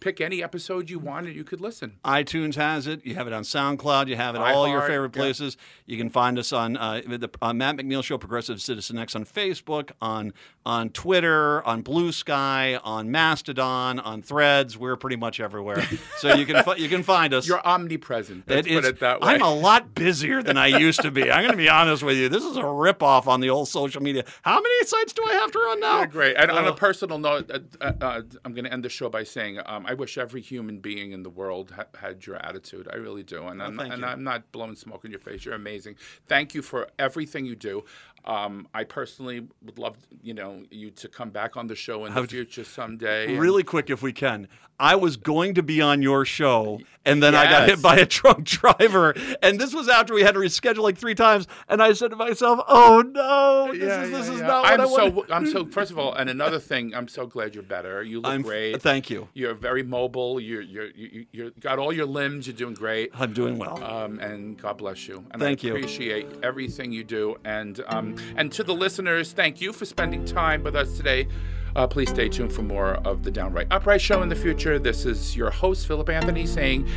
pick any episode you want and you could listen. iTunes has it. You have it on SoundCloud. You have it all your favorite yeah. places. You can find us on uh, the uh, Matt McNeil Show, Progressive Citizen X on Facebook, on on Twitter, on Blue Sky, on Mastodon, on Threads. We're pretty much everywhere, so you can you can find us. You're omnipresent. Let's It put is- it that way. I'm a lot busier than I used to be. I'm going to be honest with you. This is a ripoff on the old social media. How many sites do I have to run now? Yeah, great. And on Uh, a personal note, uh, uh, uh, I'm going to end the show by saying um, I wish every human being in the world ha- had your attitude. I really do. And, I'm, thank and. I'm not blowing smoke in your face. You're amazing. Thank you for everything you do. Um, I personally would love, you know, you to come back on the show in the future someday. and- Really quick, if we can. I was going to be on your show, and then I got hit by a drunk driver. And this was after we had to reschedule like three times. And I said to myself, "Oh no, this Yeah, is this yeah, is yeah. not what I'm I so want." I'm so first of all, and another thing, I'm so glad you're better. You look I'm great. Thank you. You're very mobile. You're you're you you got all your limbs. You're doing great. I'm doing well. Um, and God bless you. And Thank I you. appreciate everything you do. And um, and to the listeners, thank you for spending time with us today. Uh, please stay tuned for more of the Downright Upright Show in the future. This is your host, Philip Anthony, saying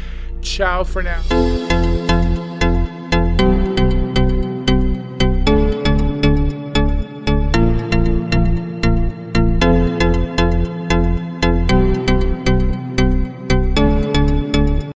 ciao for now.